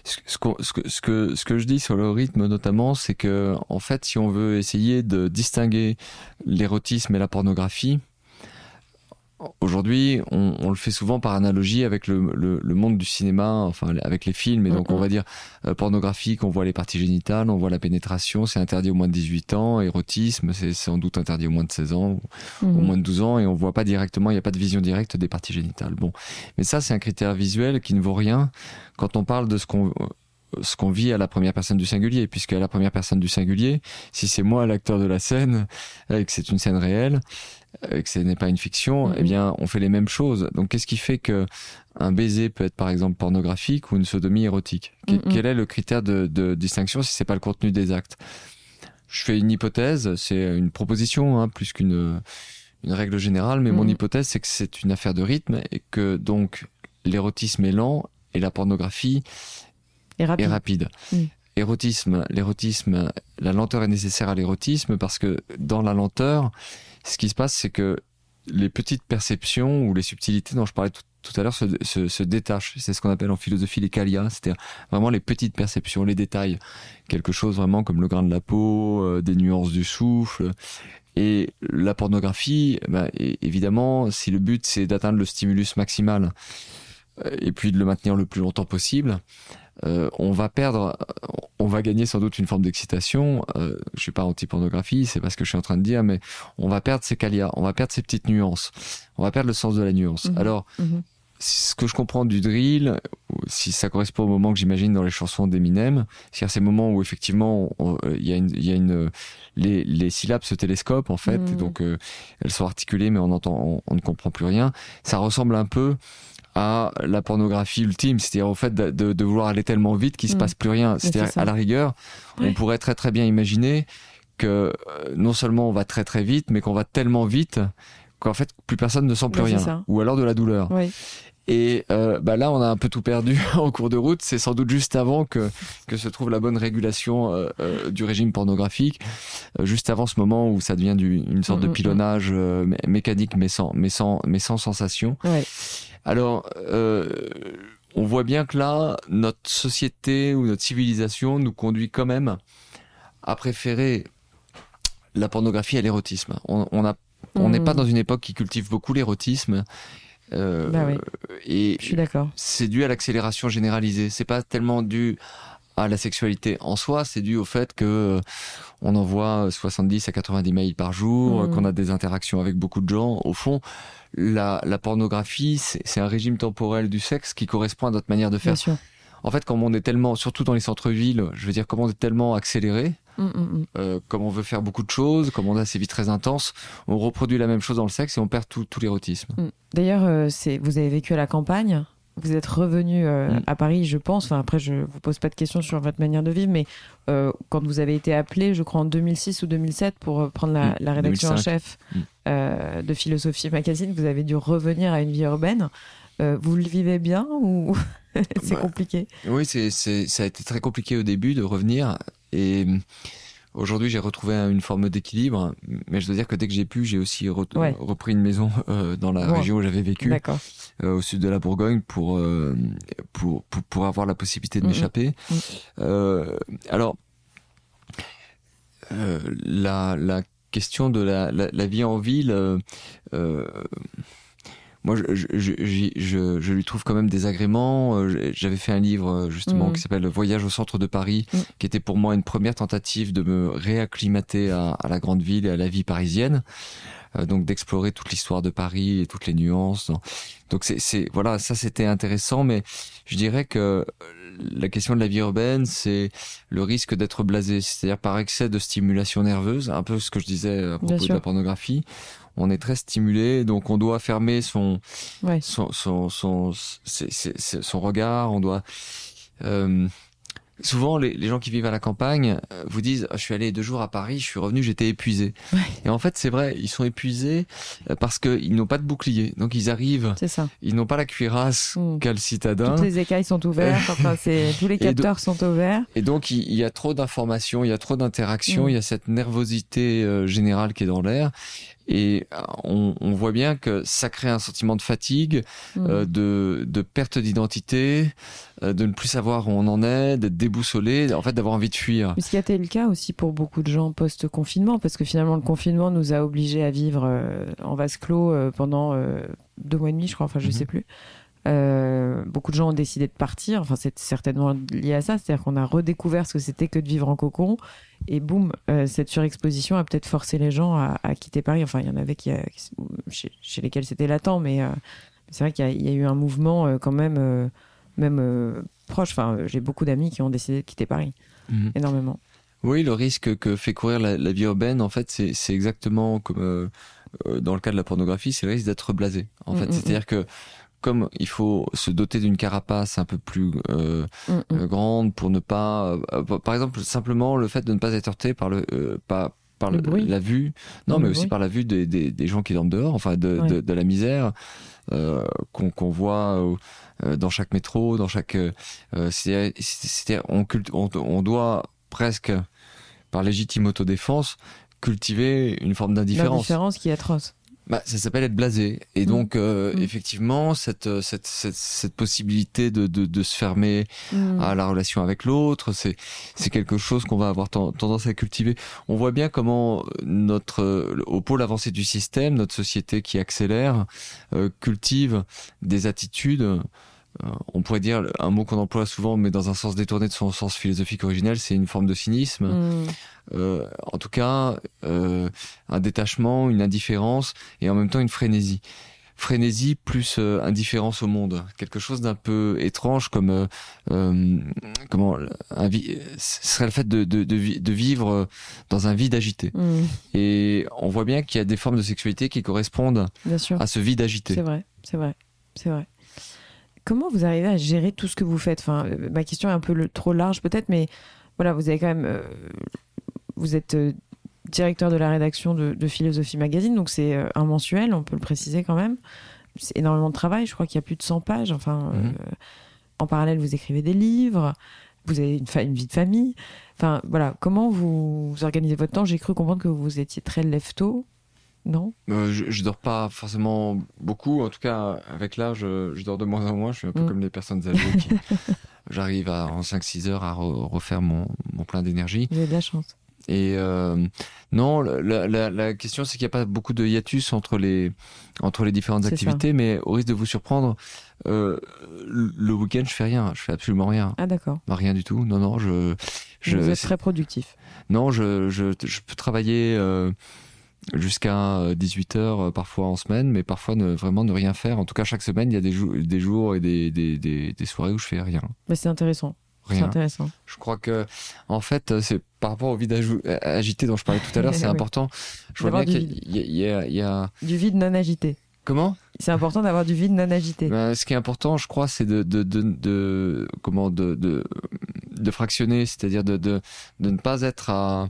ce, ce, que, ce, que, ce que je dis sur le rythme notamment, c'est que en fait, si on veut essayer de distinguer l'érotisme et la pornographie, Aujourd'hui, on, le fait souvent par analogie avec le, monde du cinéma, enfin avec les films. Et donc, on va dire euh, pornographique, on voit les parties génitales, on voit la pénétration, c'est interdit au moins de 18 ans. Érotisme, c'est sans doute interdit au moins de 16 ans, ou au mhm. moins de 12 ans, et on voit pas directement, il n'y a pas de vision directe des parties génitales. Bon, mais ça, c'est un critère visuel qui ne vaut rien quand on parle de ce qu'on ce qu'on vit à la première personne du singulier, puisque à la première personne du singulier, si c'est moi l'acteur de la scène, et que c'est une scène réelle, que ce n'est pas une fiction, mm-hmm. eh bien, on fait les mêmes choses. Donc, qu'est-ce qui fait que un baiser peut être par exemple pornographique ou une sodomie érotique? Mm-hmm. Quel est le critère de, de distinction si c'est pas le contenu des actes? Je fais une hypothèse, c'est une proposition hein, plus qu'une une règle générale, mais mon Mhm. hypothèse, c'est que c'est une affaire de rythme et que donc l'érotisme est lent et la pornographie Et rapide. est rapide. Mm. Érotisme, l'érotisme, la lenteur est nécessaire à l'érotisme parce que dans la lenteur, ce qui se passe, c'est que les petites perceptions ou les subtilités dont je parlais tout, à l'heure se, détachent. C'est ce qu'on appelle en philosophie les kalia, c'est-à-dire vraiment les petites perceptions, les détails. Quelque chose vraiment comme le grain de la peau, euh, des nuances du souffle. Et la pornographie, bah, évidemment, si le but c'est d'atteindre le stimulus maximal euh, et puis de le maintenir le plus longtemps possible, euh, on va perdre, on va gagner sans doute une forme d'excitation. Euh, je suis pas anti-pornographie, c'est pas ce que je suis en train de dire, mais on va perdre ces calias, on va perdre ces petites nuances, on va perdre le sens de la nuance. Mhm. Alors, Mhm. ce que je comprends du drill, si ça correspond au moment que j'imagine dans les chansons d'Eminem, c'est-à-dire ces moments où effectivement euh, il y a une, y a une les, les syllabes se télescopent en fait, Mhm. et donc euh, elles sont articulées mais on entend, on, on ne comprend plus rien. Ça ressemble un peu à la pornographie ultime, c'est-à-dire au fait de, de- de vouloir aller tellement vite qu'il se Mhm. passe plus rien. c'est C'est-à-dire à la rigueur, Ouais. on pourrait très très bien imaginer que euh, non seulement on va très très vite, mais qu'on va tellement vite qu'en fait plus personne ne sent plus rien, ou alors de la douleur. Oui. Et euh, bah là, on a un peu tout perdu en cours de route. C'est sans doute juste avant que que se trouve la bonne régulation euh, euh, du régime pornographique, euh, juste avant ce moment où ça devient du, une sorte Mm, de mm, pilonnage euh, mé- mécanique, mais sans mais sans mais sans sensation. Ouais. Alors, euh, on voit bien que là, notre société ou notre civilisation nous conduit quand même à préférer la pornographie à l'érotisme. On n'est pas dans une époque qui cultive beaucoup l'érotisme. Euh, Bah oui. Et Je suis d'accord. c'est dû à l'accélération généralisée. C'est pas tellement dû à la sexualité en soi, c'est dû au fait que euh, on envoie 70 à 90 mails par jour, Mhm. qu'on a des interactions avec beaucoup de gens. Au fond, la, la pornographie, c'est un régime temporel du sexe qui correspond à notre manière de Bien faire. sûr. En fait, comme on est tellement, surtout dans les centres-villes, je veux dire, comme on est tellement accéléré, Mm, mm, mm. euh, comme on veut faire beaucoup de choses, comme on a ces vies très intenses, on reproduit la même chose dans le sexe et on perd tout, tout l'érotisme. D'ailleurs, euh, vous avez vécu à la campagne? Vous êtes revenu euh, Mm. à Paris, je pense. Enfin, après, je vous pose pas de questions sur votre manière de vivre, mais euh, quand vous avez été appelé, je crois en 2006 ou 2007, pour euh, prendre la, Mm. la rédaction en 2005. chef Mm. euh, de Philosophie Magazine, vous avez dû revenir à une vie urbaine. Vous le vivez bien ou c'est Bah, compliqué? Oui, c'est, ça a été très compliqué au début de revenir. Et aujourd'hui, j'ai retrouvé une forme d'équilibre. Mais je dois dire que dès que j'ai pu, j'ai aussi re- Ouais. repris une maison euh, dans la Ouais. région où j'avais vécu, euh, au sud de la Bourgogne, pour, euh, pour, pour, pour avoir la possibilité de Mhm. m'échapper. Euh, alors, la, la question de la, la, la vie en ville, moi, je, je, je, je, je lui trouve quand même des agréments. Euh, J'avais fait un livre euh, justement Mhm. qui s'appelle Voyage au centre de Paris, Mhm. qui était pour moi une première tentative de me réacclimater à, à la grande ville et à la vie parisienne. Euh, donc d'explorer toute l'histoire de Paris et toutes les nuances. Donc c'est, voilà, ça c'était intéressant, mais je dirais que la question de la vie urbaine, c'est le risque d'être blasé, c'est-à-dire par excès de stimulation nerveuse, un peu ce que je disais à propos de la pornographie. On est très stimulé, donc on doit fermer son Ouais. son son son, regard. On doit euh, souvent les, les gens qui vivent à la campagne euh, vous disent Ah, je suis allé deux jours à Paris, je suis revenu, j'étais épuisé. Ouais. Et en fait c'est vrai, ils sont épuisés euh, parce qu'ils n'ont pas de bouclier, donc ils arrivent, C'est ça. ils n'ont pas la cuirasse Mm. qu'a le citadin. Toutes les écailles sont ouvertes. enfin, tous les capteurs sont ouverts. Et donc, il il y a trop d'informations, il y a trop d'interactions, Mm. il y a cette nervosité euh, générale qui est dans l'air. Et euh, on, on voit bien que ça crée un sentiment de fatigue, Mm. euh, de, de perte d'identité, euh, de ne plus savoir où on en est, d'être déboussolé, en fait d'avoir envie de fuir. Ce qui a été le cas aussi pour beaucoup de gens post-confinement, parce que finalement le confinement nous a obligés à vivre euh, en vase clos pendant deux mois et demi, je crois, enfin je Mhm. sais plus. Euh, beaucoup de gens ont décidé de partir, enfin c'est certainement lié à ça, c'est-à-dire qu'on a redécouvert ce que c'était que de vivre en cocon, et boum, euh, cette surexposition a peut-être forcé les gens à, à quitter Paris. Enfin il y en avait qui, a- qui- chez, chez lesquels c'était latent, mais euh, c'est vrai qu'il y, a- il y a eu un mouvement euh, quand même, euh, même euh, proche. Enfin euh, j'ai beaucoup d'amis qui ont décidé de quitter Paris, Mhm. énormément. Oui, le risque que fait courir la, la vie urbaine, en fait, c'est exactement comme euh, euh, dans le cas de la pornographie, c'est le risque d'être blasé. En Mm, fait, mm, c'est-à-dire que comme il faut se doter d'une carapace un peu plus euh, Mm, mm. euh, grande pour ne pas, euh, par exemple, simplement le fait de ne pas être heurté par le, euh, par, par Le le- bruit. la vue, non, Le mais aussi par la vue des, des, des gens qui dorment dehors, enfin de, Ouais. de, de la misère qu'on voit dans chaque métro, dans chaque. c'est, on, on, on doit presque, par légitime autodéfense, cultiver une forme d'indifférence. L'indifférence qui est atroce. Bah, ça s'appelle être blasé. Et Mm. donc, euh, Mm. effectivement, cette, euh, cette, cette, cette possibilité de, de, de se fermer Mm. à la relation avec l'autre, c'est, c'est quelque chose qu'on va avoir ten- tendance à cultiver. On voit bien comment notre, euh, au pôle avancé du système, notre société qui accélère, euh, cultive des attitudes. Euh, on pourrait dire un mot qu'on emploie souvent, mais dans un sens détourné de son sens philosophique originel, c'est une forme de cynisme. Mm. Euh, en tout cas, euh, un détachement, une indifférence et en même temps une frénésie. Frénésie plus euh, indifférence au monde, quelque chose d'un peu étrange comme comment un ce serait le fait de, de, de, vi- de vivre dans un vide agité. Mm. Et on voit bien qu'il y a des formes de sexualité qui correspondent à ce vide agité. C'est vrai, c'est vrai, c'est vrai. Comment vous arrivez à gérer tout ce que vous faites? Enfin, Ma question est un peu le- trop large peut-être, mais voilà, vous avez quand même, euh, vous êtes euh, directeur de la rédaction de, de Philosophie Magazine, donc c'est euh, un mensuel, on peut le préciser quand même. C'est énormément de travail, je crois qu'il y a plus de 100 pages. Enfin, Mhm. en parallèle, vous écrivez des livres, vous avez une vie de famille. Enfin, voilà, comment vous, vous organisez votre temps? J'ai cru comprendre que vous étiez très lève-tôt, non Euh, je, je dors pas forcément beaucoup. En tout cas, avec l'âge, je, je dors de moins en moins. Je suis un peu Mm. comme les personnes âgées qui. J'arrive à, en 5-6 heures à re- refaire mon, mon plein d'énergie. Vous avez de la chance. Et euh, non, la, la, la question, c'est qu'il n'y a pas beaucoup de hiatus entre les, entre les différentes ça. activités, mais au risque de vous surprendre, euh, le week-end, je fais rien. Je fais absolument rien. Ah d'accord. Bah, Rien du tout. Non, non, je. je vous êtes très productif. non, je, je, je peux travailler euh, jusqu'à 18 heures euh, parfois en semaine, mais parfois ne, vraiment ne rien faire. En tout cas, chaque semaine, il y a des, jou- des jours et des, des, des, des soirées où je fais rien. Mais c'est intéressant. Rien. intéressant. Je crois que, en fait, c'est par rapport au vide agité dont je parlais tout à l'heure, c'est Oui. important. Je vois bien qu'il y, y y a. Du vide non agité. Comment? C'est important d'avoir du vide non agité. Ben, Ce qui est important, je crois, c'est de, de, de, de- comment de, de, de fractionner, c'est-à-dire de, de, de ne pas être à.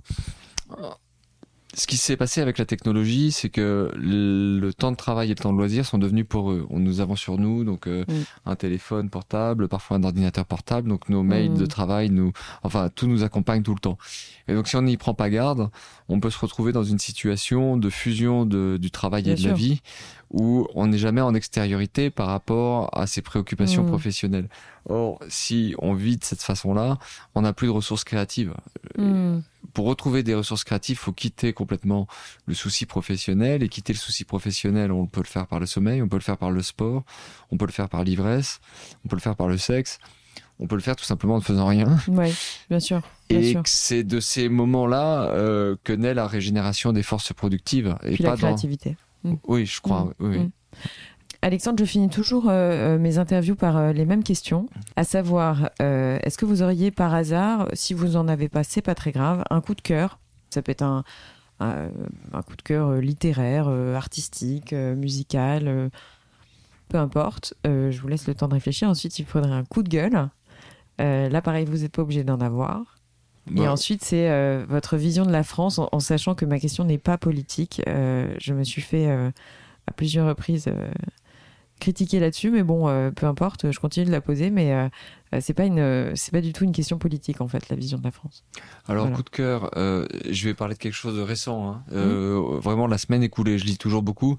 Ce qui s'est passé avec la technologie, c'est que le temps de travail et le temps de loisir sont devenus pour eux. On nous avons sur nous donc euh, Mm. un téléphone portable, parfois un ordinateur portable, donc nos mails Mm. de travail, nous, enfin tout nous accompagne tout le temps. Et donc si on n'y prend pas garde, on peut se retrouver dans une situation de fusion de, du travail Bien et de la vie où on n'est jamais en extériorité par rapport à ses préoccupations Mm. professionnelles. Or, si on vit de cette façon-là, on n'a plus de ressources créatives. Pour retrouver des ressources créatives, faut quitter complètement le souci professionnel. Et quitter le souci professionnel, on peut le faire par le sommeil, on peut le faire par le sport, on peut le faire par l'ivresse, on peut le faire par le sexe, on peut le faire tout simplement en ne faisant rien. Oui, bien sûr. Bien Et c'est de ces moments-là euh, que naît la régénération des forces productives. Et Puis pas la dans... créativité. Oui, je crois. Mm. oui, oui. Alexandre, je finis toujours euh, euh, mes interviews par euh, les mêmes questions, à savoir, euh, est-ce que vous auriez par hasard, si vous en avez pas, c'est pas très grave, un coup de cœur? Ça peut être un, un, un coup de cœur littéraire, artistique, musical, peu importe. Je vous laisse le temps de réfléchir. Ensuite, il faudrait un coup de gueule. Là, pareil, vous n'êtes pas obligé d'en avoir. Et Bah, ensuite, c'est euh, votre vision de la France, en, en sachant que ma question n'est pas politique. Euh, je me suis fait euh, à plusieurs reprises critiquer là-dessus, mais bon, euh, peu importe, je continue de la poser, mais euh, euh, c'est pas une, euh, c'est pas du tout une question politique en fait, la vision de la France. Alors, Voilà. coup de cœur, euh, je vais parler de quelque chose de récent. hein. Euh, Vraiment, la semaine écoulée, je lis toujours beaucoup,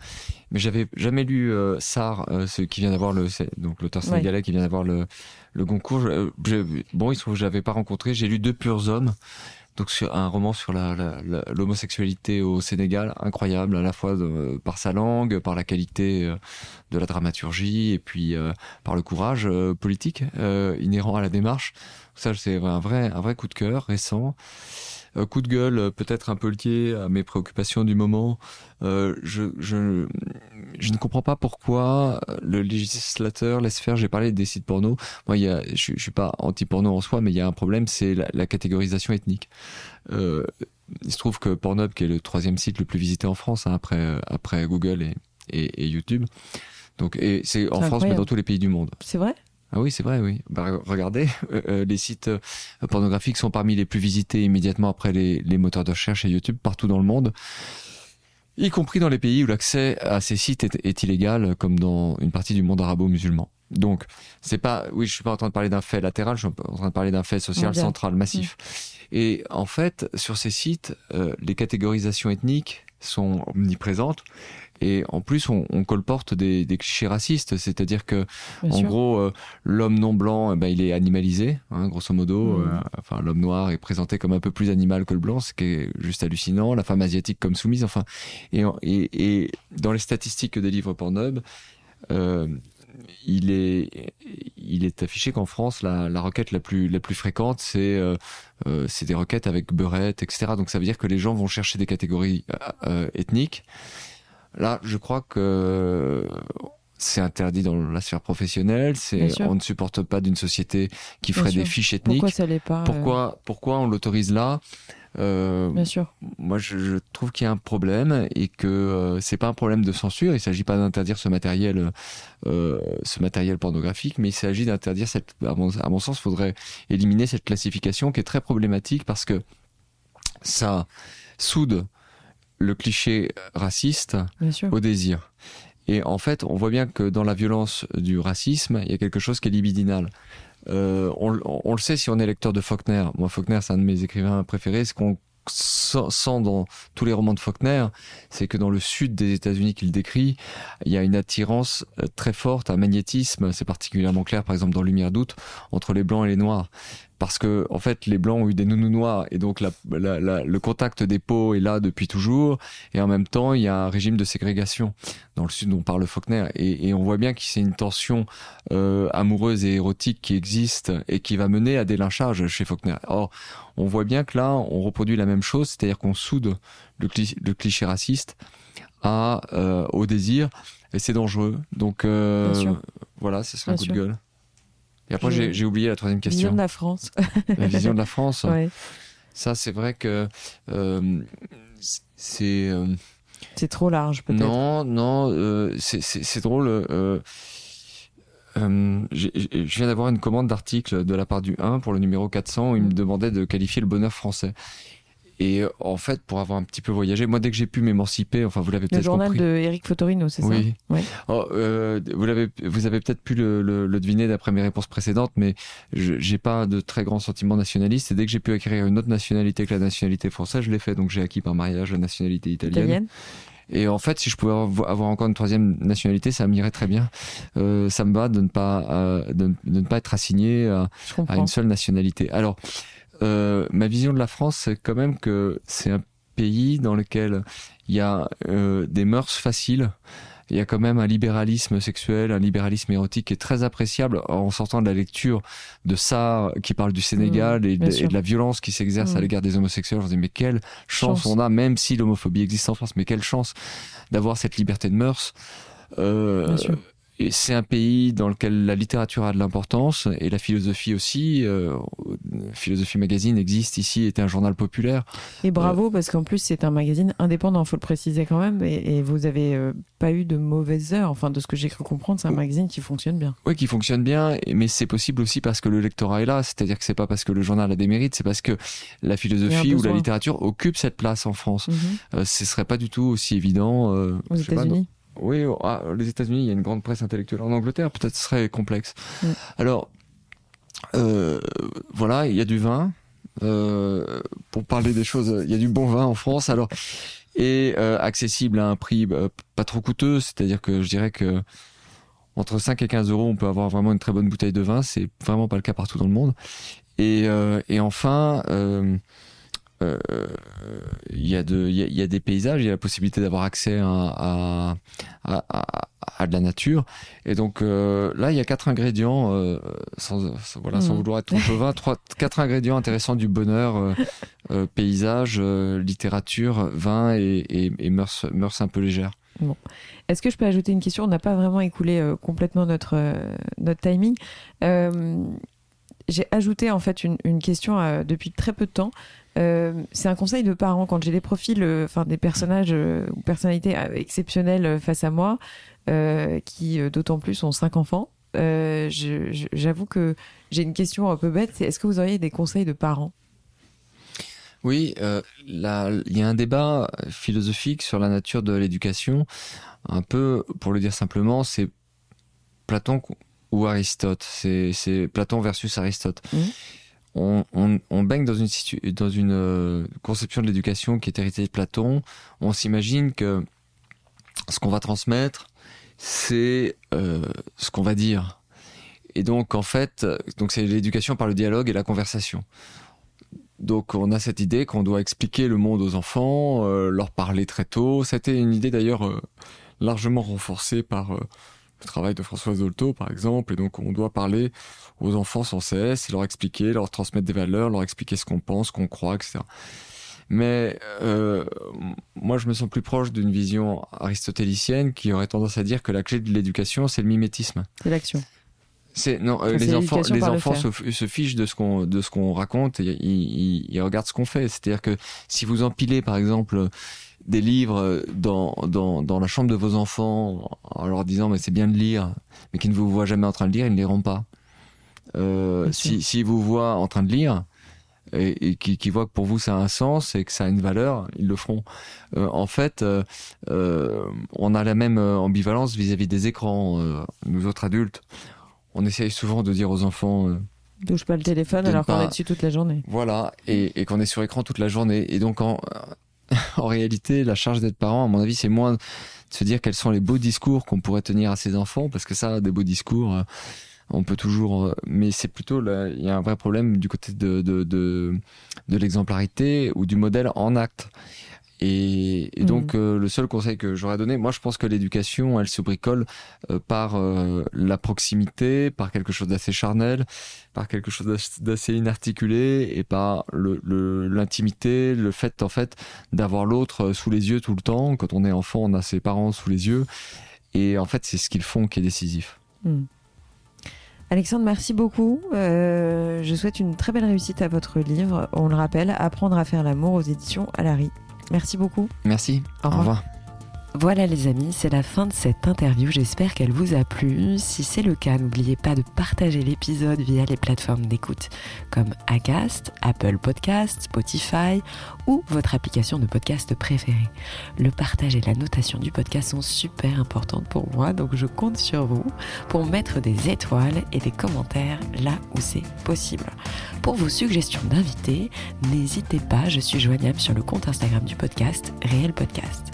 mais j'avais jamais lu Sarr, euh, ce qui vient d'avoir le, donc l'auteur Ouais. sénégalais qui vient d'avoir le, le Goncourt. Je- je- bon, il se trouve que je l'avais pas rencontré. J'ai lu Deux purs hommes, donc un roman sur l'homosexualité au Sénégal, incroyable à la fois de- par sa langue, par la qualité euh, de la dramaturgie et puis euh, par le courage euh, politique euh, inhérent à la démarche. Ça, c'est un vrai, un vrai coup de cœur récent. Euh, coup de gueule, euh, peut-être un peu lié à mes préoccupations du moment. Euh, je, je, je ne comprends pas pourquoi le législateur laisse faire. J'ai parlé des sites porno. Moi, il y a, je, je suis pas anti-porno en soi, mais il y a un problème, c'est la, la catégorisation ethnique. Euh, il se trouve que Pornhub, qui est le troisième site le plus visité en France, hein, après, après Google et, et, et YouTube. Donc, et c'est en France, mais dans tous les pays du monde. C'est vrai? Ah oui, c'est vrai, oui. Bah, regardez, les sites pornographiques sont parmi les plus visités immédiatement après les, les moteurs de recherche et YouTube partout dans le monde y compris dans les pays où l'accès à ces sites est, illégal, comme dans une partie du monde arabo-musulman. Donc, c'est pas, oui, je suis pas en train de parler d'un fait latéral, je suis en train de parler d'un fait social central massif. Mm. Et en fait, sur ces sites, euh, les catégorisations ethniques sont omniprésentes et en plus, on, on colporte des, des, clichés racistes, c'est-à-dire que, en gros, euh, l'homme non blanc, eh ben, il est animalisé, hein, grosso modo. Mmh. Euh, enfin, l'homme noir est présenté comme un peu plus animal que le blanc, ce qui est juste hallucinant. La femme asiatique comme soumise, enfin. Et, et, et dans les statistiques des livres Pornhub, euh, il est, il est affiché qu'en France, la, la, requête la plus, la plus fréquente, c'est euh, euh c'est des requêtes avec beurette, etc. Donc ça veut dire que les gens vont chercher des catégories euh, ethniques Là, je crois que c'est interdit dans la sphère professionnelle. C'est on ne supporte pas d'une société qui ferait des fiches ethniques. Pourquoi ça l'est pas Pourquoi pourquoi on l'autorise là? Euh, Bien sûr. Moi, je, je trouve qu'il y a un problème et que euh, c'est pas un problème de censure. Il s'agit pas d'interdire ce matériel, euh, ce matériel pornographique, mais il s'agit d'interdire cette. À mon, à mon sens, faudrait éliminer cette classification qui est très problématique parce que ça soude le cliché raciste au désir. Et en fait, on voit bien que dans la violence du racisme, il y a quelque chose qui est libidinal. Euh, on, on, le sait si on est lecteur de Faulkner. Moi, Faulkner, c'est un de mes écrivains préférés. Ce qu'on sent dans tous les romans de Faulkner, c'est que dans le sud des États-Unis qu'il décrit, il y a une attirance euh, très forte, un magnétisme, c'est particulièrement clair par exemple dans Lumière d'août, entre les blancs et les noirs parce que en fait les blancs ont eu des nounous noirs et donc la, la, le contact des peaux est là depuis toujours et en même temps il y a un régime de ségrégation dans le sud on parle Faulkner et, et on voit bien que c'est une tension euh, amoureuse et érotique qui existe et qui va mener à des lynchages chez Faulkner. Or on voit bien que là on reproduit la même chose, c'est-à-dire qu'on soude le, le, cliché raciste à euh, au désir et c'est dangereux. Donc euh, voilà, ce serait un coup de gueule. Et après, j'ai oublié la troisième question. Vision de la France. la vision de la France. Ouais. Ça, c'est vrai que euh, c'est. Euh, c'est trop large, peut-être. Non, non, euh, c'est drôle. Euh, euh, je viens d'avoir une commande d'article de la part du 1 pour le numéro 400 où il me mm. demandait de qualifier le bonheur français. Et euh, en fait, pour avoir un petit peu voyagé, moi, dès que j'ai pu m'émanciper, enfin, vous l'avez peut-être compris. Le journal de Eric Fotorino, c'est ça Oui. Oh, euh, vous l'avez, vous avez peut-être pu le, le, le deviner d'après mes réponses précédentes, mais j'ai pas de très grands sentiments nationalistes. Et dès que j'ai pu acquérir une autre nationalité que la nationalité française, je l'ai fait. Donc, j'ai acquis par mariage la nationalité italienne. italienne. Et en fait, si je pouvais avoir encore une troisième nationalité, ça m'irait très bien. Euh, ça me va de ne pas euh, de, de, ne pas être assigné à, à, une seule nationalité. Alors, euh, ma vision de la France, c'est quand même que c'est un pays dans lequel il y a euh, des mœurs faciles. Il y a quand même un libéralisme sexuel, un libéralisme érotique qui est très appréciable en sortant de la lecture de ça qui parle du Sénégal mmh, et, de, la violence qui s'exerce à mmh. l'égard des homosexuels. Je me dis mais quelle chance, on a, même si l'homophobie existe en France, mais quelle chance d'avoir cette liberté de mœurs. Euh, c'est un pays dans lequel la littérature a de l'importance et la philosophie aussi. Euh, philosophie Magazine existe ici, est un journal populaire. Et bravo, euh, parce qu'en plus c'est un magazine indépendant, faut le préciser quand même, et, vous avez euh, pas eu de mauvaises heures. Enfin, de ce que j'ai cru comprendre, c'est un magazine qui fonctionne bien. Oui, qui fonctionne bien, mais c'est possible aussi parce que le lectorat est là. C'est-à-dire que c'est pas parce que le journal a des mérites, c'est parce que la philosophie ou la littérature occupe cette place en France. Mhm. ce serait pas du tout aussi évident. Aux États-Unis. Oui, ah, les États-Unis, il y a une grande presse intellectuelle. En Angleterre, peut-être ce serait complexe. Mm. Alors, euh, voilà, il y a du vin. Euh, pour parler des choses, il y a du bon vin en France. Alors, et euh, accessible à un prix bah, pas trop coûteux, c'est-à-dire que je dirais que entre 5 et 15 euros, on peut avoir vraiment une très bonne bouteille de vin. C'est vraiment pas le cas partout dans le monde. Et, euh, et enfin, euh, il y, a de, il, y a, des paysages, il y a la possibilité d'avoir accès à, à, à, de la nature. Et donc euh, là, il y a quatre ingrédients, euh, sans, voilà, sans hmm. vouloir être trop trois, quatre ingrédients intéressants du bonheur paysage, littérature, vin et, et, et mœurs, mœurs un peu légères. Bon. Est-ce que je peux ajouter une question? On n'a pas vraiment écoulé complètement notre, notre timing. J'ai ajouté en fait une, une question depuis très peu de temps. Euh, c'est un conseil de parents quand j'ai des profils, euh, enfin des personnages euh, ou personnalités exceptionnelles face à moi, qui d'autant plus ont cinq enfants. j'avoue que j'ai une question un peu bête. C'est est-ce que vous auriez des conseils de parents? Oui, euh, il y a un débat philosophique sur la nature de l'éducation. Un peu, pour le dire simplement, c'est Platon ou Aristote. C'est Platon versus Aristote. Mmh. On, baigne dans une, euh, conception de l'éducation qui est héritée de Platon. On s'imagine que ce qu'on va transmettre, c'est euh, ce qu'on va dire. Et donc, en fait, c'est l'éducation par le dialogue et la conversation. Donc, on a cette idée qu'on doit expliquer le monde aux enfants, euh, leur parler très tôt. C'était une idée d'ailleurs largement renforcée par le travail de François Zolto, par exemple. Et donc, on doit parler aux enfants sans cesse, leur expliquer, leur transmettre des valeurs, leur expliquer ce qu'on pense, qu'on croit, etc. Mais euh, moi, je me sens plus proche d'une vision aristotélicienne qui aurait tendance à dire que la clé de l'éducation, c'est le mimétisme. C'est l'action. C'est non, euh, les enfants, les enfants se, fichent de ce qu'on de ce qu'on raconte et ils, regardent ce qu'on fait. C'est-à-dire que si vous empilez, par exemple, des livres dans, dans, dans la chambre de vos enfants en leur disant mais c'est bien de lire, mais qu'ils ne vous voient jamais en train de lire, ils ne liront pas. Euh, si, si vous voient en train de lire, et, qui, qui voient que pour vous ça a un sens et que ça a une valeur, ils le feront. Euh, en fait, euh, euh, on a la même ambivalence vis-à-vis des écrans. nous autres adultes, on essaye souvent de dire aux enfants touche pas le téléphone alors qu'on est dessus toute la journée. Voilà, et, et qu'on est sur écran toute la journée. Et donc, en, en réalité, la charge d'être parent, à mon avis, c'est moins de se dire quels sont les beaux discours qu'on pourrait tenir à ses enfants, parce que ça, des beaux discours, on peut toujours, euh, mais c'est plutôt il y a un vrai problème du côté de, de, l'exemplarité ou du modèle en acte. Et, donc, mm. euh, le seul conseil que j'aurais donné, moi, je pense que l'éducation, elle se bricole euh, par la proximité, par quelque chose d'assez charnel, par quelque chose d'assez inarticulé, et par l'intimité, le, le, fait, en fait, d'avoir l'autre sous les yeux tout le temps. Quand on est enfant, on a ses parents sous les yeux. Et en fait, c'est ce qu'ils font qui est décisif. Mm. Alexandre, merci beaucoup. Euh, je souhaite une très belle réussite à votre livre. On le rappelle, Apprendre à faire l'amour aux éditions Alary. Merci beaucoup. Merci. Au revoir. Voilà les amis, c'est la fin de cette interview. J'espère qu'elle vous a plu. Si c'est le cas, n'oubliez pas de partager l'épisode via les plateformes d'écoute comme Acast, Apple Podcast, Spotify ou votre application de podcast préférée. Le partage et la notation du podcast sont super importantes pour moi, donc je compte sur vous pour mettre des étoiles et des commentaires là où c'est possible. Pour vos suggestions d'invités, n'hésitez pas, je suis joignable sur le compte Instagram du podcast, Réel Podcast.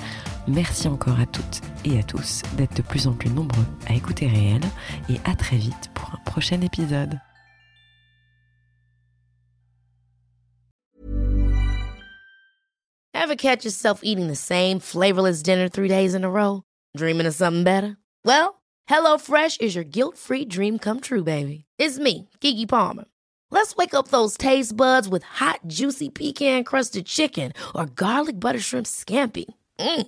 Merci encore à toutes et à tous d'être de plus en plus nombreux à écouter Réel et à très vite pour un prochain épisode. Ever catch yourself eating the same flavorless dinner three days in a row? Dreaming of something better? Well, HelloFresh is your guilt-free dream come true, baby. It's me, Kiki Palmer. Let's wake up those taste buds with hot, juicy pecan-crusted chicken or garlic butter shrimp scampi. Mm.